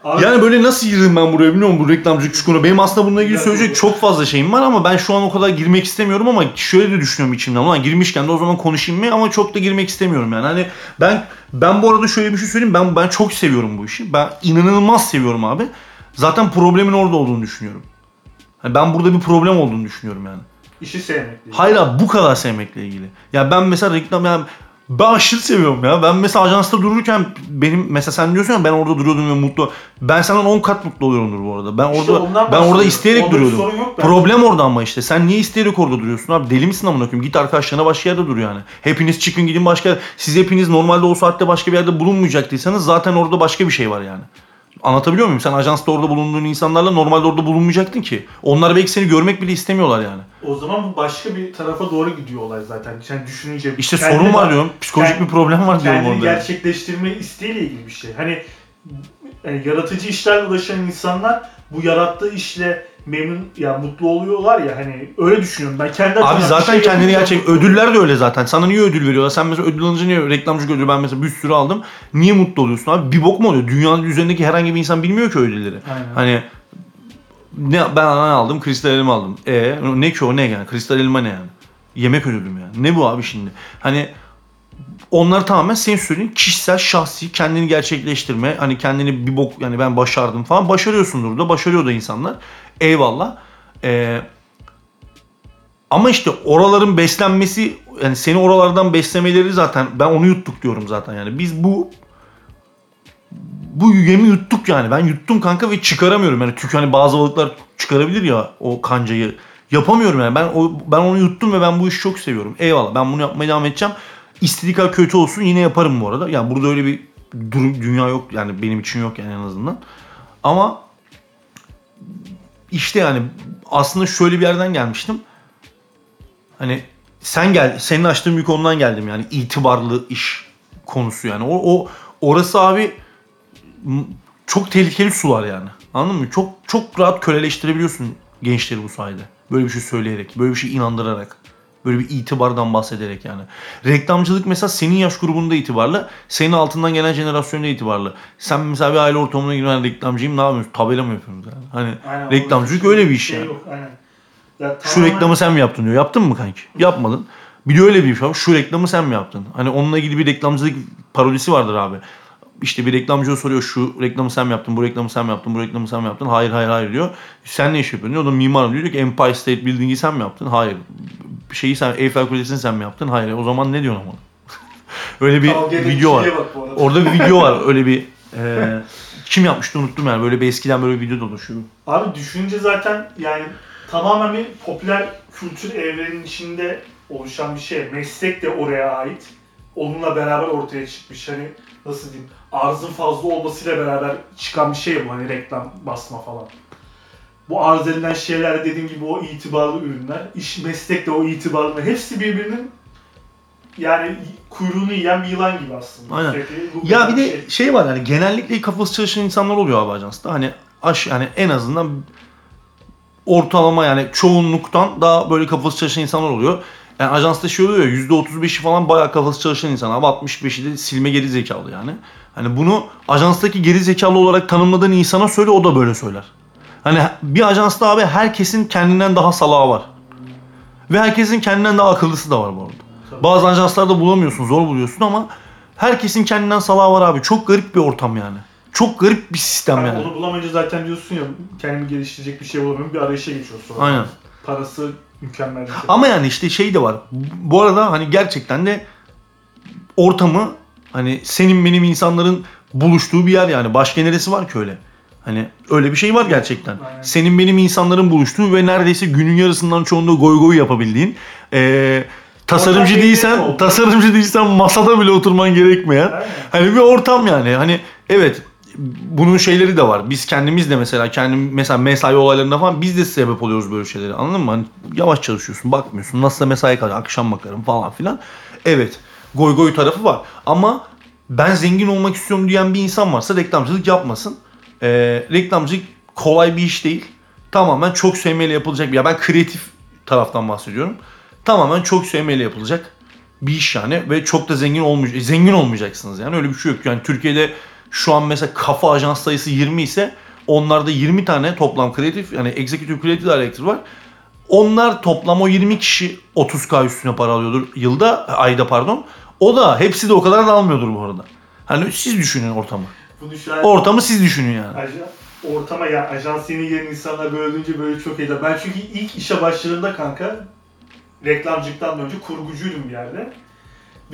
Abi, Yani böyle nasıl girdim ben buraya bilmiyorum bu reklamcılık çukuruna. Benim aslında bununla ilgili söyleyecek çok fazla şeyim var ama ben şu an o kadar girmek istemiyorum ama şöyle de düşünüyorum içimden. Ulan girmişken de o zaman konuşayım mı ama çok da girmek istemiyorum yani. Hani ben ben bu arada şöyle bir şey söyleyeyim. Ben ben çok seviyorum bu işi. Ben inanılmaz seviyorum abi. Zaten problemin orada olduğunu düşünüyorum. Hani ben burada bir problem olduğunu düşünüyorum yani. işi sevmek değil. Hayır abi bu kadar sevmekle ilgili. Ya ben mesela reklam yani ben aşırı seviyorum ya. Ben mesela ajansta dururken benim mesela sen diyorsun ya ben orada duruyordum ve mutlu. Ben senden 10 kat mutlu oluyorumdur bu arada. Ben İşte orada ondan ben orada bahsediyorum. isteyerek bir duruyordum. sorun yok bence. Problem orada ama işte. Sen niye isteyerek orada duruyorsun abi? Deli misin amına koyayım? Git arkadaşlarına başka yerde dur yani. Hepiniz çıkın gidin başka siz hepiniz normalde o saatte başka bir yerde bulunmayacaktıysanız zaten orada başka bir şey var yani. Anlatabiliyor muyum? Sen ajansta orada bulunduğun insanlarla normalde orada bulunmayacaktın ki. Onlar belki seni görmek bile istemiyorlar yani. O zaman bu başka bir tarafa doğru gidiyor olay zaten. Sen düşününce. İşte sorun var diyorum. Psikolojik Kend- bir problem var diyorum orada. gerçekleştirme isteğiyle ilgili bir şey. Hani yani yaratıcı işlerle uğraşan insanlar bu yarattığı işle memnun ya mutlu oluyorlar ya hani öyle düşünüyorum ben kendi Abi bir zaten şey kendini yapınca gerçek ödüller de öyle zaten. Sana niye ödül veriyorlar? Sen mesela ödül alınca niye reklamcı ödülü ben mesela bir sürü aldım. Niye mutlu oluyorsun abi? Bir bok mu oluyor? Dünyanın üzerindeki herhangi bir insan bilmiyor ki ödülleri. Aynen. Hani ne ben ne aldım? Kristal elma aldım. E ne ki o ne yani? Kristal elma ne yani? Yemek ödülüm yani. Ne bu abi şimdi? Hani onlar tamamen senin söylediğin kişisel, şahsi, kendini gerçekleştirme. Hani kendini bir bok yani ben başardım falan. Başarıyorsundur da. Başarıyor da insanlar. Eyvallah. Ee, ama işte oraların beslenmesi yani seni oralardan beslemeleri zaten ben onu yuttuk diyorum zaten yani. Biz bu bu yemi yuttuk yani. Ben yuttum kanka ve çıkaramıyorum. Yani çünkü hani bazı balıklar çıkarabilir ya o kancayı. Yapamıyorum yani. Ben o ben onu yuttum ve ben bu işi çok seviyorum. Eyvallah. Ben bunu yapmaya devam edeceğim. İstediği kadar kötü olsun yine yaparım bu arada. Yani burada öyle bir dünya yok yani benim için yok yani en azından. Ama işte yani aslında şöyle bir yerden gelmiştim. Hani sen gel, senin açtığın bir konudan geldim yani itibarlı iş konusu yani. O, o orası abi çok tehlikeli sular yani. Anladın mı? Çok çok rahat köleleştirebiliyorsun gençleri bu sayede. Böyle bir şey söyleyerek, böyle bir şey inandırarak. Böyle bir itibardan bahsederek yani. Reklamcılık mesela senin yaş grubunda itibarlı. Senin altından gelen jenerasyonda itibarlı. Sen mesela bir aile ortamına giren reklamcıyım ne yapıyorsun? Tabela mı yapıyorsunuz yani? Hani Aynen, reklamcılık orada öyle bir iş şey yani. Yok, aynen. Ya, Şu reklamı sen mi yaptın diyor. Yaptın mı kanki? Yapmadın. Bir de öyle bir şey var. Şu reklamı sen mi yaptın? Hani onunla ilgili bir reklamcılık parodisi vardır abi. İşte bir reklamcı soruyor şu reklamı sen mi yaptın, bu reklamı sen mi yaptın, bu reklamı sen mi yaptın? Hayır hayır hayır diyor. Sen ne iş yapıyorsun? diyor. O da mimarım diyor. diyor ki Empire State Building'i sen mi yaptın? Hayır. Şeyi sen, Eiffel Kulesi'ni sen mi yaptın? Hayır. O zaman ne diyorsun ama? öyle bir Kavga video var. Orada bir video var. Öyle bir e, kim yapmıştı unuttum yani. Böyle bir eskiden böyle bir video dolaşıyor. Abi düşünce zaten yani tamamen bir popüler kültür evrenin içinde oluşan bir şey. Meslek de oraya ait. Onunla beraber ortaya çıkmış. Hani nasıl diyeyim arzın fazla olmasıyla beraber çıkan bir şey bu hani reklam basma falan. Bu arz edilen şeyler dediğim gibi o itibarlı ürünler, iş meslek de o itibarlı. Hepsi birbirinin yani kuyruğunu yiyen bir yılan gibi aslında. Aynen. Sürekli Ya bir şey. de şey var yani genellikle kafası çalışan insanlar oluyor abi ajansta. Hani aş yani en azından ortalama yani çoğunluktan daha böyle kafası çalışan insanlar oluyor. Yani ajansta şey oluyor ya %35'i falan bayağı kafası çalışan insan abi 65'i de silme geri zekalı yani. Hani bunu ajanstaki geri zekalı olarak tanımladığın insana söyle o da böyle söyler. Hani bir ajansta abi herkesin kendinden daha salağı var. Ve herkesin kendinden daha akıllısı da var bu arada. Tabii. Bazı ajanslarda bulamıyorsun, zor buluyorsun ama herkesin kendinden salağı var abi. Çok garip bir ortam yani. Çok garip bir sistem Yani yani. Onu bulamayınca zaten diyorsun ya kendimi geliştirecek bir şey bulamıyorum. Bir arayışa geçiyorsun sonra. Aynen. Parası mükemmel bir şey. Ama yani işte şey de var. Bu arada hani gerçekten de ortamı hani senin benim insanların buluştuğu bir yer yani. Başka neresi var ki öyle? Hani öyle bir şey var gerçekten. Aynen. Senin benim insanların buluştuğu ve neredeyse günün yarısından çoğunda goy goy yapabildiğin eee, tasarımcı değilsen tasarımcı değilsen masada bile oturman gerekmeyen Aynen. hani bir ortam yani. Hani evet bunun şeyleri de var. Biz kendimiz de mesela kendim mesela mesai olaylarında falan biz de sebep oluyoruz böyle şeylere. Anladın mı? Hani yavaş çalışıyorsun, bakmıyorsun. Nasılsa mesai kalacak, akşam bakarım falan filan. Evet. Goy goy tarafı var. Ama ben zengin olmak istiyorum diyen bir insan varsa reklamcılık yapmasın. Ee, reklamcılık kolay bir iş değil. Tamamen çok sevmeyle yapılacak. bir- Ya ben kreatif taraftan bahsediyorum. Tamamen çok sevmeyle yapılacak bir iş yani ve çok da zengin olmayacak. Zengin olmayacaksınız yani öyle bir şey yok. Yani Türkiye'de şu an mesela kafa ajans sayısı 20 ise onlarda 20 tane toplam kreatif yani executive creative director var. Onlar toplam o 20 kişi 30k üstüne para alıyordur yılda, ayda pardon. O da hepsi de o kadar da almıyordur bu arada. Hani siz düşünün ortamı. Bunu şu an Ortamı siz düşünün yani. Ajan- ortama ya ajans yeni gelen insanlar böyle duyunca böyle çok heyecan. Ben çünkü ilk işe başladığımda kanka reklamcılıktan önce kurgucuydum bir yerde.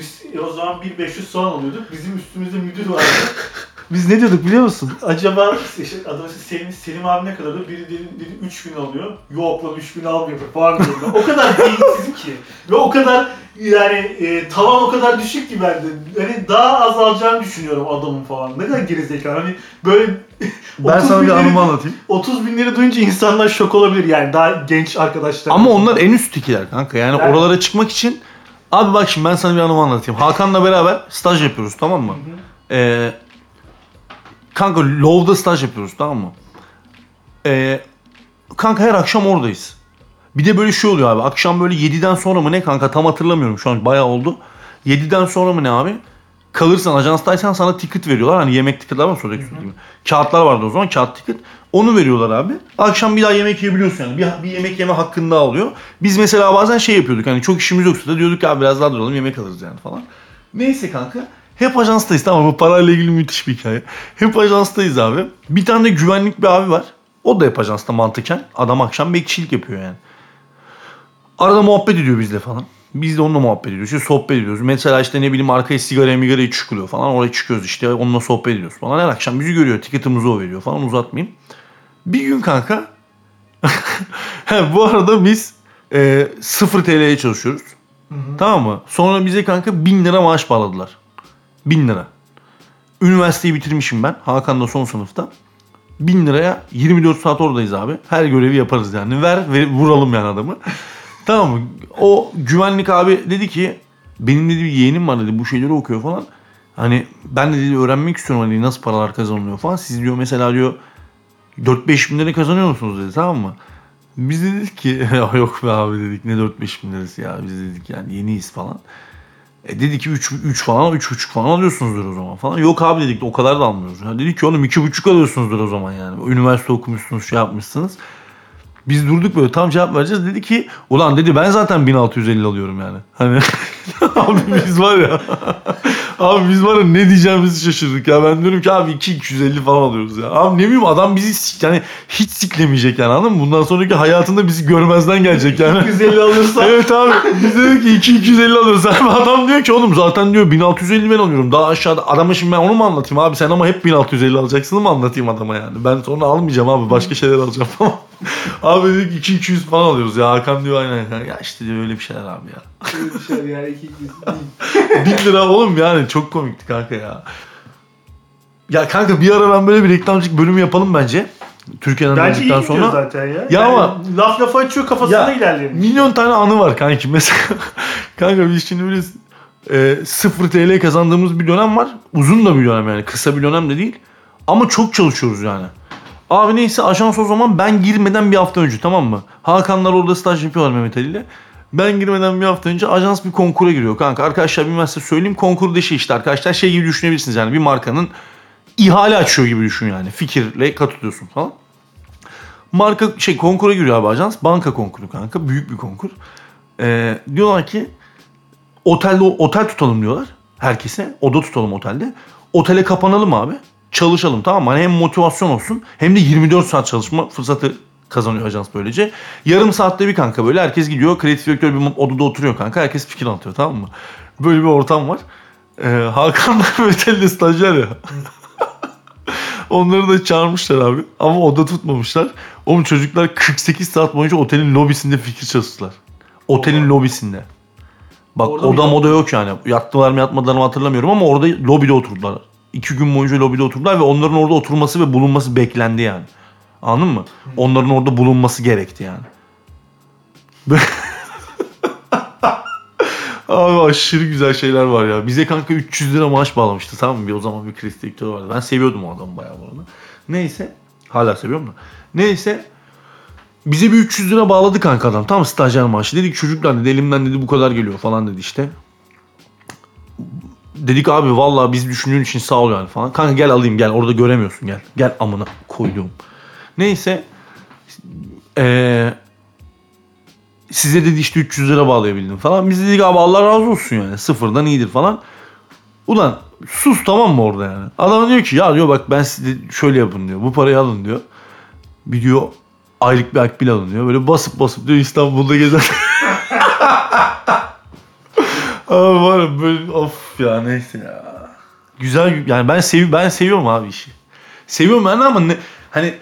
Biz o zaman 1500 soğan alıyorduk. Bizim üstümüzde müdür vardı. Biz ne diyorduk biliyor musun? Acaba işte adı Selim, Selim abi ne kadar? Biri dedi, dedi 3 gün alıyor. Yok lan 3 gün almıyor falan diyorum ben. O kadar beyinsiz ki. Ve o kadar yani e, tavan o kadar düşük ki bende. Hani daha az alacağını düşünüyorum adamın falan. Ne kadar gerizekalı. Hani böyle Ben 30 sana bir bin lira- anımı anlatayım. 30 bin lira duyunca insanlar şok olabilir yani daha genç arkadaşlar. Ama onlar en üsttekiler kanka. Yani Evet. oralara çıkmak için abi bak şimdi ben sana bir anımı anlatayım. Hakan'la beraber staj yapıyoruz tamam mı? Ee, kanka Low'da staj yapıyoruz tamam mı? Ee, kanka her akşam oradayız. Bir de böyle şey oluyor abi. Akşam böyle 7'den sonra mı ne kanka tam hatırlamıyorum şu an bayağı oldu. 7'den sonra mı ne abi? Kalırsan ajanstaysan sana ticket veriyorlar. Hani yemek ticketler var Sodexo gibi. Kağıtlar vardı o zaman kağıt ticket. Onu veriyorlar abi. Akşam bir daha yemek yiyebiliyorsun yani. Bir, bir yemek yeme hakkın daha oluyor. Biz mesela bazen şey yapıyorduk. Hani çok işimiz yoksa da diyorduk abi biraz daha duralım yemek alırız yani falan. Neyse kanka. Hep ajanstayız tamam? Bu parayla ilgili müthiş bir hikaye. Hep ajanstayız abi. Bir tane de güvenlik bir abi var. O da hep ajansta mantıken. Adam akşam bekçilik yapıyor yani. Arada muhabbet ediyor bizle falan. Biz de onunla muhabbet ediyoruz. İşte sohbet ediyoruz. Mesela işte ne bileyim arkaya sigara migara çıkılıyor falan. Oraya çıkıyoruz işte onunla sohbet ediyoruz falan. Her akşam bizi görüyor. Ticket'ımızı o veriyor falan uzatmayayım. Bir gün kanka bu arada biz e, 0 TL'ye çalışıyoruz. Tamam mı? Sonra bize kanka 1000 lira maaş bağladılar. 1000 lira. Üniversiteyi bitirmişim ben. Hakan da son sınıfta. 1000 liraya 24 saat oradayız abi. Her görevi yaparız yani. Ver ve vuralım yani adamı. Tamam mı? O güvenlik abi dedi ki benim dedi bir yeğenim var dedi bu şeyleri okuyor falan. Hani ben de dedi öğrenmek istiyorum hani nasıl paralar kazanılıyor falan. Siz diyor mesela diyor 4-5 bin lira kazanıyor musunuz dedi tamam mı? Biz de dedik ki "Ya yok be abi dedik ne 4-5 bin lirası ya biz dedik yani yeniyiz falan. E dedi ki 3, 3 falan 3,5 falan alıyorsunuzdur o zaman falan. Yok abi dedik o kadar da almıyoruz. Ya dedik ki oğlum 2,5 alıyorsunuzdur o zaman yani. Üniversite okumuşsunuz şey yapmışsınız. Biz durduk böyle tam cevap vereceğiz. Dedi ki ulan dedi ben zaten 1650 alıyorum yani. Hani abi biz var ya abi biz var ya ne diyeceğimizi şaşırdık ya. Ben diyorum ki abi 2250 falan alıyoruz ya. Abi ne bileyim adam bizi sik- yani hiç siklemeyecek yani anladın mı? Bundan sonraki hayatında bizi görmezden gelecek yani. 150 alırsa evet abi biz dedik ki 2250 alıyoruz abi. Adam diyor ki oğlum zaten diyor 1650 ben alıyorum. Daha aşağıda adama şimdi ben onu mu anlatayım abi sen ama hep 1650 alacaksın mı anlatayım adama yani. Ben sonra almayacağım abi başka şeyler alacağım falan. abi dedik 2200 falan alıyoruz ya. Hakan diyor aynen. Ya işte diyor öyle bir şeyler abi ya. Öyle bir şey yani 200 1000 lira oğlum yani çok komikti kanka ya. Ya kanka bir ara ben böyle bir reklamcılık bölümü yapalım bence. Türkiye'den Bence iyi döndükten gidiyor sonra. zaten ya. Ya ama- laf lafa açıyor kafasında Ya, ilerleyelim. Milyon tane anı var kanki. Mesela kanka biz şimdi böyle e, 0 TL kazandığımız bir dönem var. Uzun da bir dönem yani. Kısa bir dönem de değil. Ama çok çalışıyoruz yani. Abi neyse ajans o zaman ben girmeden bir hafta önce tamam mı? Hakanlar orada staj yapıyorlar Mehmet Ali ile. Ben girmeden bir hafta önce ajans bir konkura giriyor kanka. Arkadaşlar bilmezse söyleyeyim konkur dışı işte arkadaşlar şey gibi düşünebilirsiniz yani bir markanın ihale açıyor gibi düşün yani. Fikirle katılıyorsun falan. Marka şey konkura giriyor abi ajans. Banka konkuru kanka. Büyük bir konkur. Ee, diyorlar ki otelde otel tutalım diyorlar herkese. Oda tutalım otelde. Otele kapanalım abi. Çalışalım tamam mı? Hani hem motivasyon olsun hem de 24 saat çalışma fırsatı kazanıyor ajans böylece. Yarım saatte bir kanka böyle herkes gidiyor. Kreatif direktör bir odada oturuyor kanka. Herkes fikir anlatıyor tamam mı? Böyle bir ortam var. Ee, Hakan da otelde stajyer ya. Onları da çağırmışlar abi. Ama oda tutmamışlar. Oğlum çocuklar 48 saat boyunca otelin lobisinde fikir çalıştılar. Otelin lobisinde. Bak Orada oda moda yok yani. Yattılar mı yatmadılar mı hatırlamıyorum ama orada lobide oturdular. İki gün boyunca lobide oturdular ve onların orada oturması ve bulunması beklendi yani. Anladın mı? Onların orada bulunması gerekti yani. Abi aşırı güzel şeyler var ya. Bize kanka 300 lira maaş bağlamıştı tamam mı? Bir o zaman bir kriz direktörü vardı. Ben seviyordum o adamı bayağı bu arada. Neyse. Hala seviyorum da. Neyse. Bize bir 300 lira bağladı kanka adam. Tamam stajyer maaşı. Dedik çocuklar dedi elimden dedi bu kadar geliyor falan dedi işte. Dedik abi vallahi biz düşündüğün için sağ ol yani falan. Kanka gel alayım gel orada göremiyorsun gel. Gel amına koyduğum. Neyse. Eee size dedi işte 300 lira bağlayabildim falan. Biz dedik abi Allah razı olsun yani. Sıfırdan iyidir falan. Ulan sus tamam mı orada yani. Adam diyor ki ya diyor bak ben size şöyle yapın diyor. Bu parayı alın diyor. Bir diyor aylık bir akbil alın diyor. Böyle basıp basıp diyor İstanbul'da gezer. abi var ya böyle of ya neyse ya. Güzel yani ben sev ben seviyorum abi işi. Seviyorum ben ama ne, hani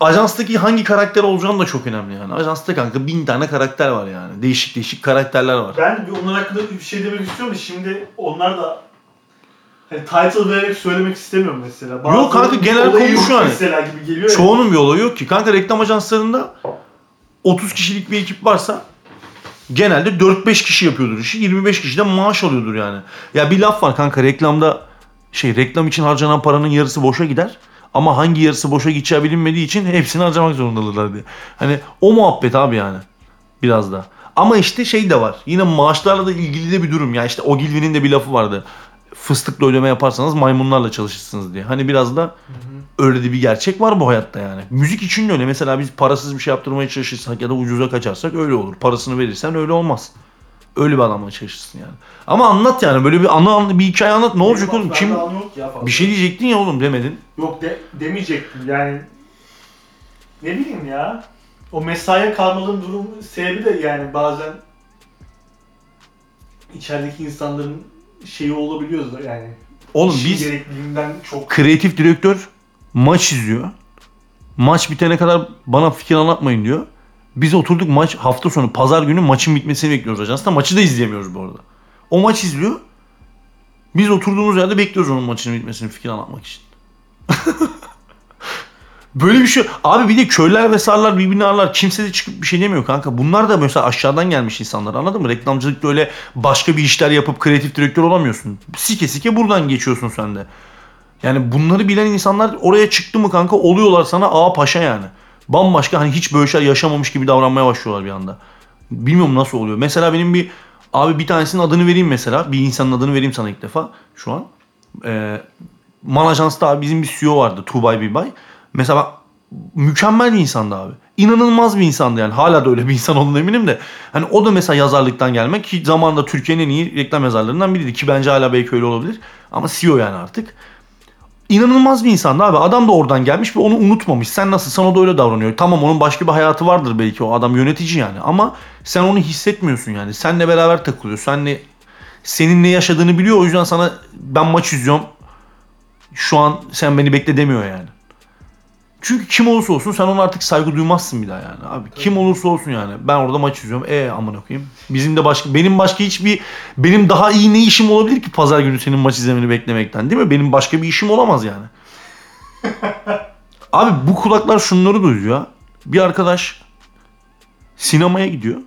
ajanstaki hangi karakter olacağım da çok önemli yani. Ajansta kanka bin tane karakter var yani. Değişik değişik karakterler var. Ben bir onlar hakkında bir şey demek istiyorum da şimdi onlar da hani title vererek söylemek istemiyorum mesela. Yok kanka, genel yok konuşuyor hani. Mesela gibi geliyor ya. Çoğunun bir olayı yok ki. Kanka reklam ajanslarında 30 kişilik bir ekip varsa genelde 4-5 kişi yapıyordur işi. 25 kişiden maaş alıyordur yani. Ya bir laf var kanka reklamda şey reklam için harcanan paranın yarısı boşa gider. Ama hangi yarısı boşa gideceği bilinmediği için hepsini harcamak zorundadırlar diye. Hani o muhabbet abi yani. Biraz da. Ama işte şey de var. Yine maaşlarla da ilgili de bir durum. Ya işte Ogilvy'nin de bir lafı vardı. Fıstıkla ödeme yaparsanız maymunlarla çalışırsınız diye. Hani biraz da öyle de bir gerçek var bu hayatta yani. Müzik için de öyle. Mesela biz parasız bir şey yaptırmaya çalışırsak ya da ucuza kaçarsak öyle olur. Parasını verirsen öyle olmaz. Öyle bir adamla çalışırsın yani. Ama anlat yani böyle bir anı anı bir hikaye anlat. Ne olacak oğlum? Kim bir şey diyecektin ya oğlum demedin. Yok de, demeyecektim yani. Ne bileyim ya. O mesaiye kalmanın durum sebebi de yani bazen içerideki insanların şeyi olabiliyor da yani. Oğlum İşin biz gerekliliğinden çok kreatif direktör maç izliyor. Maç bitene kadar bana fikir anlatmayın diyor. Biz oturduk maç hafta sonu pazar günü maçın bitmesini bekliyoruz ajansta. Maçı da izleyemiyoruz bu arada. O maç izliyor. Biz oturduğumuz yerde bekliyoruz onun maçının bitmesini fikir anlatmak için. Böyle bir şey. Abi bir de köyler ve sarlar birbirini ararlar. Kimse de çıkıp bir şey demiyor kanka. Bunlar da mesela aşağıdan gelmiş insanlar anladın mı? Reklamcılıkta öyle başka bir işler yapıp kreatif direktör olamıyorsun. Sike sike buradan geçiyorsun sen de. Yani bunları bilen insanlar oraya çıktı mı kanka oluyorlar sana ağa paşa yani. Bambaşka hani hiç böyle şeyler yaşamamış gibi davranmaya başlıyorlar bir anda. Bilmiyorum nasıl oluyor. Mesela benim bir abi bir tanesinin adını vereyim mesela. Bir insanın adını vereyim sana ilk defa şu an. Ee, Man Ajans'ta abi bizim bir CEO vardı. Tuğbay Bibay. Mesela bak, mükemmel bir insandı abi. İnanılmaz bir insandı yani. Hala da öyle bir insan olduğuna eminim de. Hani o da mesela yazarlıktan gelmek ki zamanında Türkiye'nin en iyi reklam yazarlarından biriydi. Ki bence hala belki öyle olabilir. Ama CEO yani artık. İnanılmaz bir insandı abi. Adam da oradan gelmiş ve onu unutmamış. Sen nasılsan o da öyle davranıyor. Tamam onun başka bir hayatı vardır belki o adam yönetici yani. Ama sen onu hissetmiyorsun yani. Senle beraber takılıyor. Senle senin ne yaşadığını biliyor. O yüzden sana ben maç izliyorum. Şu an sen beni bekle demiyor yani. Çünkü kim olursa olsun sen ona artık saygı duymazsın bir daha yani abi. Kim olursa olsun yani. Ben orada maç izliyorum. E aman okuyayım. Bizim de başka benim başka hiçbir benim daha iyi ne işim olabilir ki pazar günü senin maç izlemeni beklemekten değil mi? Benim başka bir işim olamaz yani. abi bu kulaklar şunları duyuyor. Bir arkadaş sinemaya gidiyor.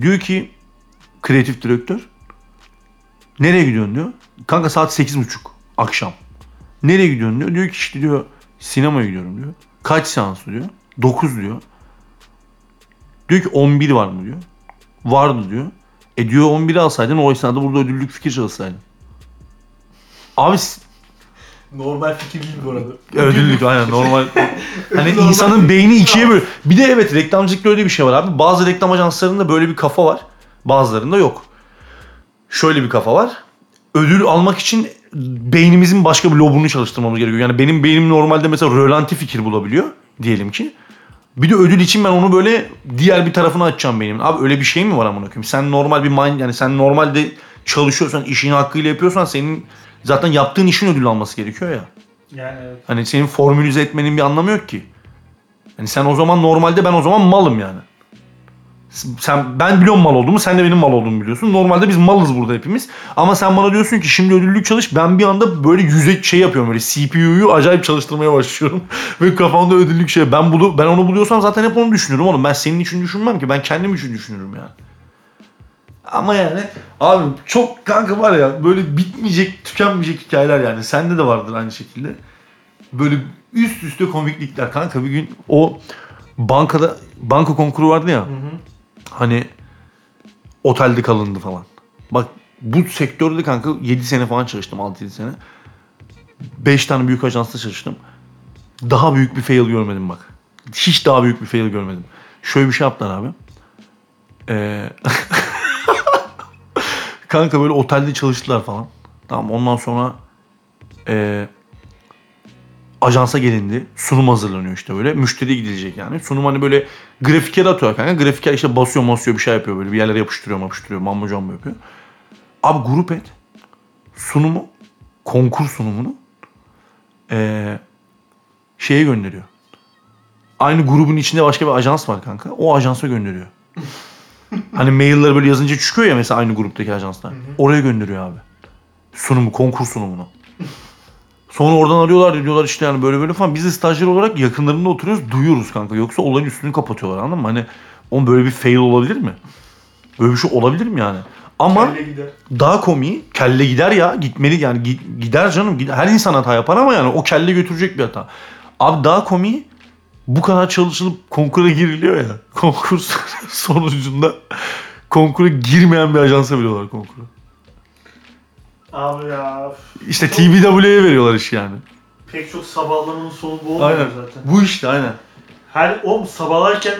Diyor ki kreatif direktör nereye gidiyorsun diyor. Kanka saat 8.30 akşam. Nereye gidiyorsun diyor. Diyor ki işte diyor sinemaya gidiyorum diyor. Kaç seans diyor. 9 diyor. Diyor ki 11 var mı diyor. Vardı diyor. E diyor 11'i alsaydın o esnada burada ödüllük fikir çalışsaydın. Abi Normal fikir değil bu arada. ödüllük aynen normal. Hani Normal insanın beyni ikiye böl. Bir de evet reklamcılıkta öyle bir şey var abi. Bazı reklam ajanslarında böyle bir kafa var. Bazılarında yok. Şöyle bir kafa var. Ödül almak için beynimizin başka bir lobunu çalıştırmamız gerekiyor. Yani benim beynim normalde mesela rölanti fikir bulabiliyor diyelim ki. Bir de ödül için ben onu böyle diğer bir tarafına açacağım beynimin. Abi öyle bir şey mi var amına koyayım? Sen normal bir mind yani sen normalde çalışıyorsan, işini hakkıyla yapıyorsan senin zaten yaptığın işin ödül alması gerekiyor ya. Yani evet. Hani senin formülize etmenin bir anlamı yok ki. Yani sen o zaman normalde ben o zaman malım yani. Sen ben biliyorum mal olduğumu, sen de benim mal olduğumu biliyorsun. Normalde biz malız burada hepimiz. Ama sen bana diyorsun ki şimdi ödüllük çalış. Ben bir anda böyle yüze şey yapıyorum böyle CPU'yu acayip çalıştırmaya başlıyorum. Ve kafamda ödüllük şey. Ben bulu ben onu buluyorsam zaten hep onu düşünürüm oğlum. Ben senin için düşünmem ki. Ben kendim için düşünürüm yani. Ama yani abi çok kanka var ya böyle bitmeyecek, tükenmeyecek hikayeler yani. Sende de vardır aynı şekilde böyle üst üste komiklikler. Kanka bir gün o bankada banka konkuru vardı ya. Hani otelde kalındı falan. Bak bu sektörde kanka 7 sene falan çalıştım 6-7 sene. 5 tane büyük ajansta çalıştım. Daha büyük bir fail görmedim bak. Hiç daha büyük bir fail görmedim. Şöyle bir şey yaptılar abi. Ee, kanka böyle otelde çalıştılar falan. Tamam ondan sonra ee, ajansa gelindi. Sunum hazırlanıyor işte böyle. Müşteriye gidilecek yani. Sunum hani böyle grafiker atıyor kanka. Grafiker işte basıyor basıyor bir şey yapıyor böyle. Bir yerlere yapıştırıyor yapıştırıyor. Mambo jumbo yapıyor. Abi grup et. Sunumu. Konkur sunumunu. ee, şeye gönderiyor. Aynı grubun içinde başka bir ajans var kanka. O ajansa gönderiyor. hani mailleri böyle yazınca çıkıyor ya mesela aynı gruptaki ajanslar. Oraya gönderiyor abi. Sunumu, konkur sunumunu. Sonra oradan arıyorlar diyorlar işte yani böyle böyle falan. Biz de stajyer olarak yakınlarında oturuyoruz duyuyoruz kanka. Yoksa olayın üstünü kapatıyorlar anladın mı? Hani onun böyle bir fail olabilir mi? Böyle bir şey olabilir mi yani? Ama daha komiği kelle gider ya gitmeli yani gi- gider canım gider. her insan hata yapar ama yani o kelle götürecek bir hata. Abi daha komiği bu kadar çalışılıp konkura giriliyor ya. Konkurs sonucunda konkura girmeyen bir ajansa veriyorlar konkuru. Abi ya. İşte TBW'ye veriyorlar iş yani. Pek çok sabahlamanın sonu bu olmuyor Aynen. zaten. Bu işte aynen. Her o sabahlarken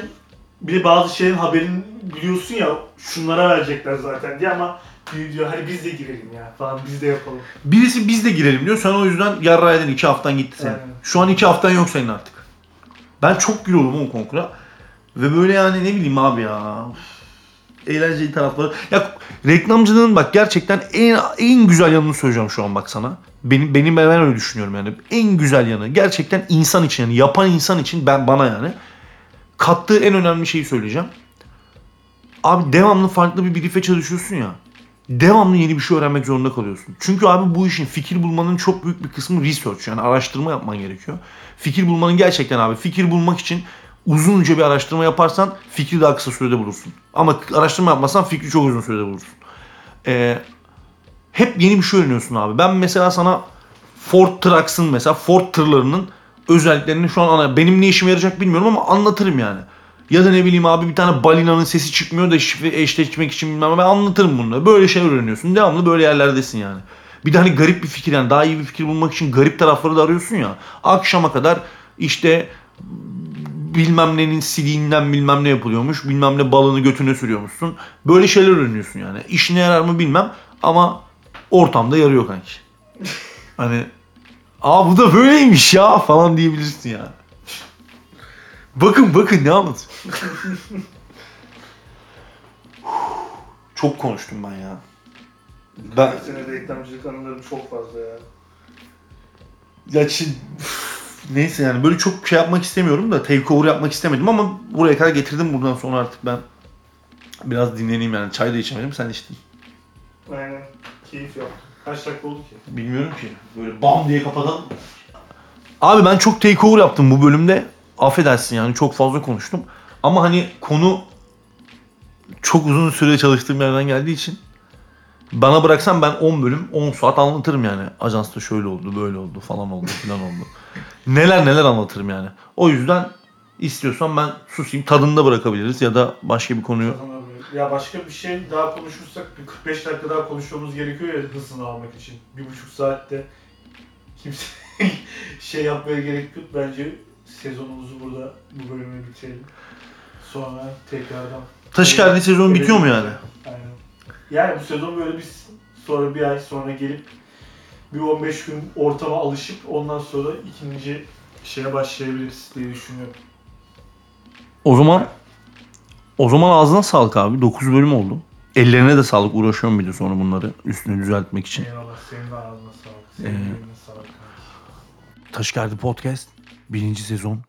bir de bazı şeylerin haberini biliyorsun ya şunlara verecekler zaten diye ama diyor, diyor hadi biz de girelim ya falan biz de yapalım. Birisi biz de girelim diyor. Sen o yüzden yarra edin iki haftan gitti senin. Aynen. Şu an iki haftan yok senin artık. Ben çok gülüyorum o konkura. Ve böyle yani ne bileyim abi ya. Üf, Eğlenceli tarafları. Ya reklamcılığın bak gerçekten en en güzel yanını söyleyeceğim şu an bak sana. Benim benim ben öyle düşünüyorum yani. En güzel yanı gerçekten insan için yani yapan insan için ben bana yani kattığı en önemli şeyi söyleyeceğim. Abi devamlı farklı bir brief'e çalışıyorsun ya. Devamlı yeni bir şey öğrenmek zorunda kalıyorsun. Çünkü abi bu işin fikir bulmanın çok büyük bir kısmı research yani araştırma yapman gerekiyor. Fikir bulmanın gerçekten abi fikir bulmak için uzunca bir araştırma yaparsan fikri daha kısa sürede bulursun. Ama araştırma yapmazsan fikri çok uzun sürede bulursun. Ee, hep yeni bir şey öğreniyorsun abi. Ben mesela sana Ford Trucks'ın mesela Ford tırlarının özelliklerini şu an ana- benim ne işime yarayacak bilmiyorum ama anlatırım yani. Ya da ne bileyim abi bir tane balinanın sesi çıkmıyor da şifre eşleşmek için bilmem ben anlatırım bunu. Böyle şeyler öğreniyorsun. Devamlı böyle yerlerdesin yani. Bir de hani garip bir fikir yani daha iyi bir fikir bulmak için garip tarafları da arıyorsun ya. Akşama kadar işte bilmem nenin siliğinden bilmem ne yapılıyormuş. Bilmem ne balını götüne sürüyormuşsun. Böyle şeyler öğreniyorsun yani. İşine yarar mı bilmem ama ortamda yarıyor kanki. Hani aa bu da böyleymiş ya falan diyebilirsin ya. Bakın bakın ne anlatıyor. Çok konuştum ben ya. Ben Sene reklamcılık anılarım çok fazla ya. ya şimdi, neyse yani böyle çok şey yapmak istemiyorum da takeover yapmak istemedim ama buraya kadar getirdim buradan sonra artık ben biraz dinleneyim yani. Çay da içemedim sen içtin. Aynen. Keyif yap. Kaç dakika oldu ki? Bilmiyorum ki. Böyle bam diye kapatalım. Abi ben çok takeover yaptım bu bölümde. Affedersin yani çok fazla konuştum. Ama hani konu çok uzun süre çalıştığım yerden geldiği için bana bıraksan ben 10 bölüm 10 saat anlatırım yani. Ajansta şöyle oldu, böyle oldu, falan oldu, filan oldu. Neler neler anlatırım yani. O yüzden İstiyorsan ben susayım. Tadında bırakabiliriz ya da başka bir konuyu. Ya başka bir şey daha konuşursak bir 45 dakika daha konuşmamız gerekiyor ya hızını almak için. Bir buçuk saatte kimse şey yapmaya gerek yok. Bence sezonumuzu burada bu bölümü bitirelim. Sonra tekrardan. Taşikardi sezon bitiyor mu yani? Aynen. Yani bu sezon böyle bir sonra bir ay sonra gelip bir 15 gün ortama alışıp ondan sonra ikinci şeye başlayabiliriz diye düşünüyorum. O zaman o zaman ağzına sağlık abi. 9 bölüm oldu. Ellerine de sağlık. Uğraşıyorum bir de sonra bunları üstünü düzeltmek için. Eyvallah senin de ağzına sağlık. Senin Ee, de eline sağlık. Taşikardi Podcast birinci sezon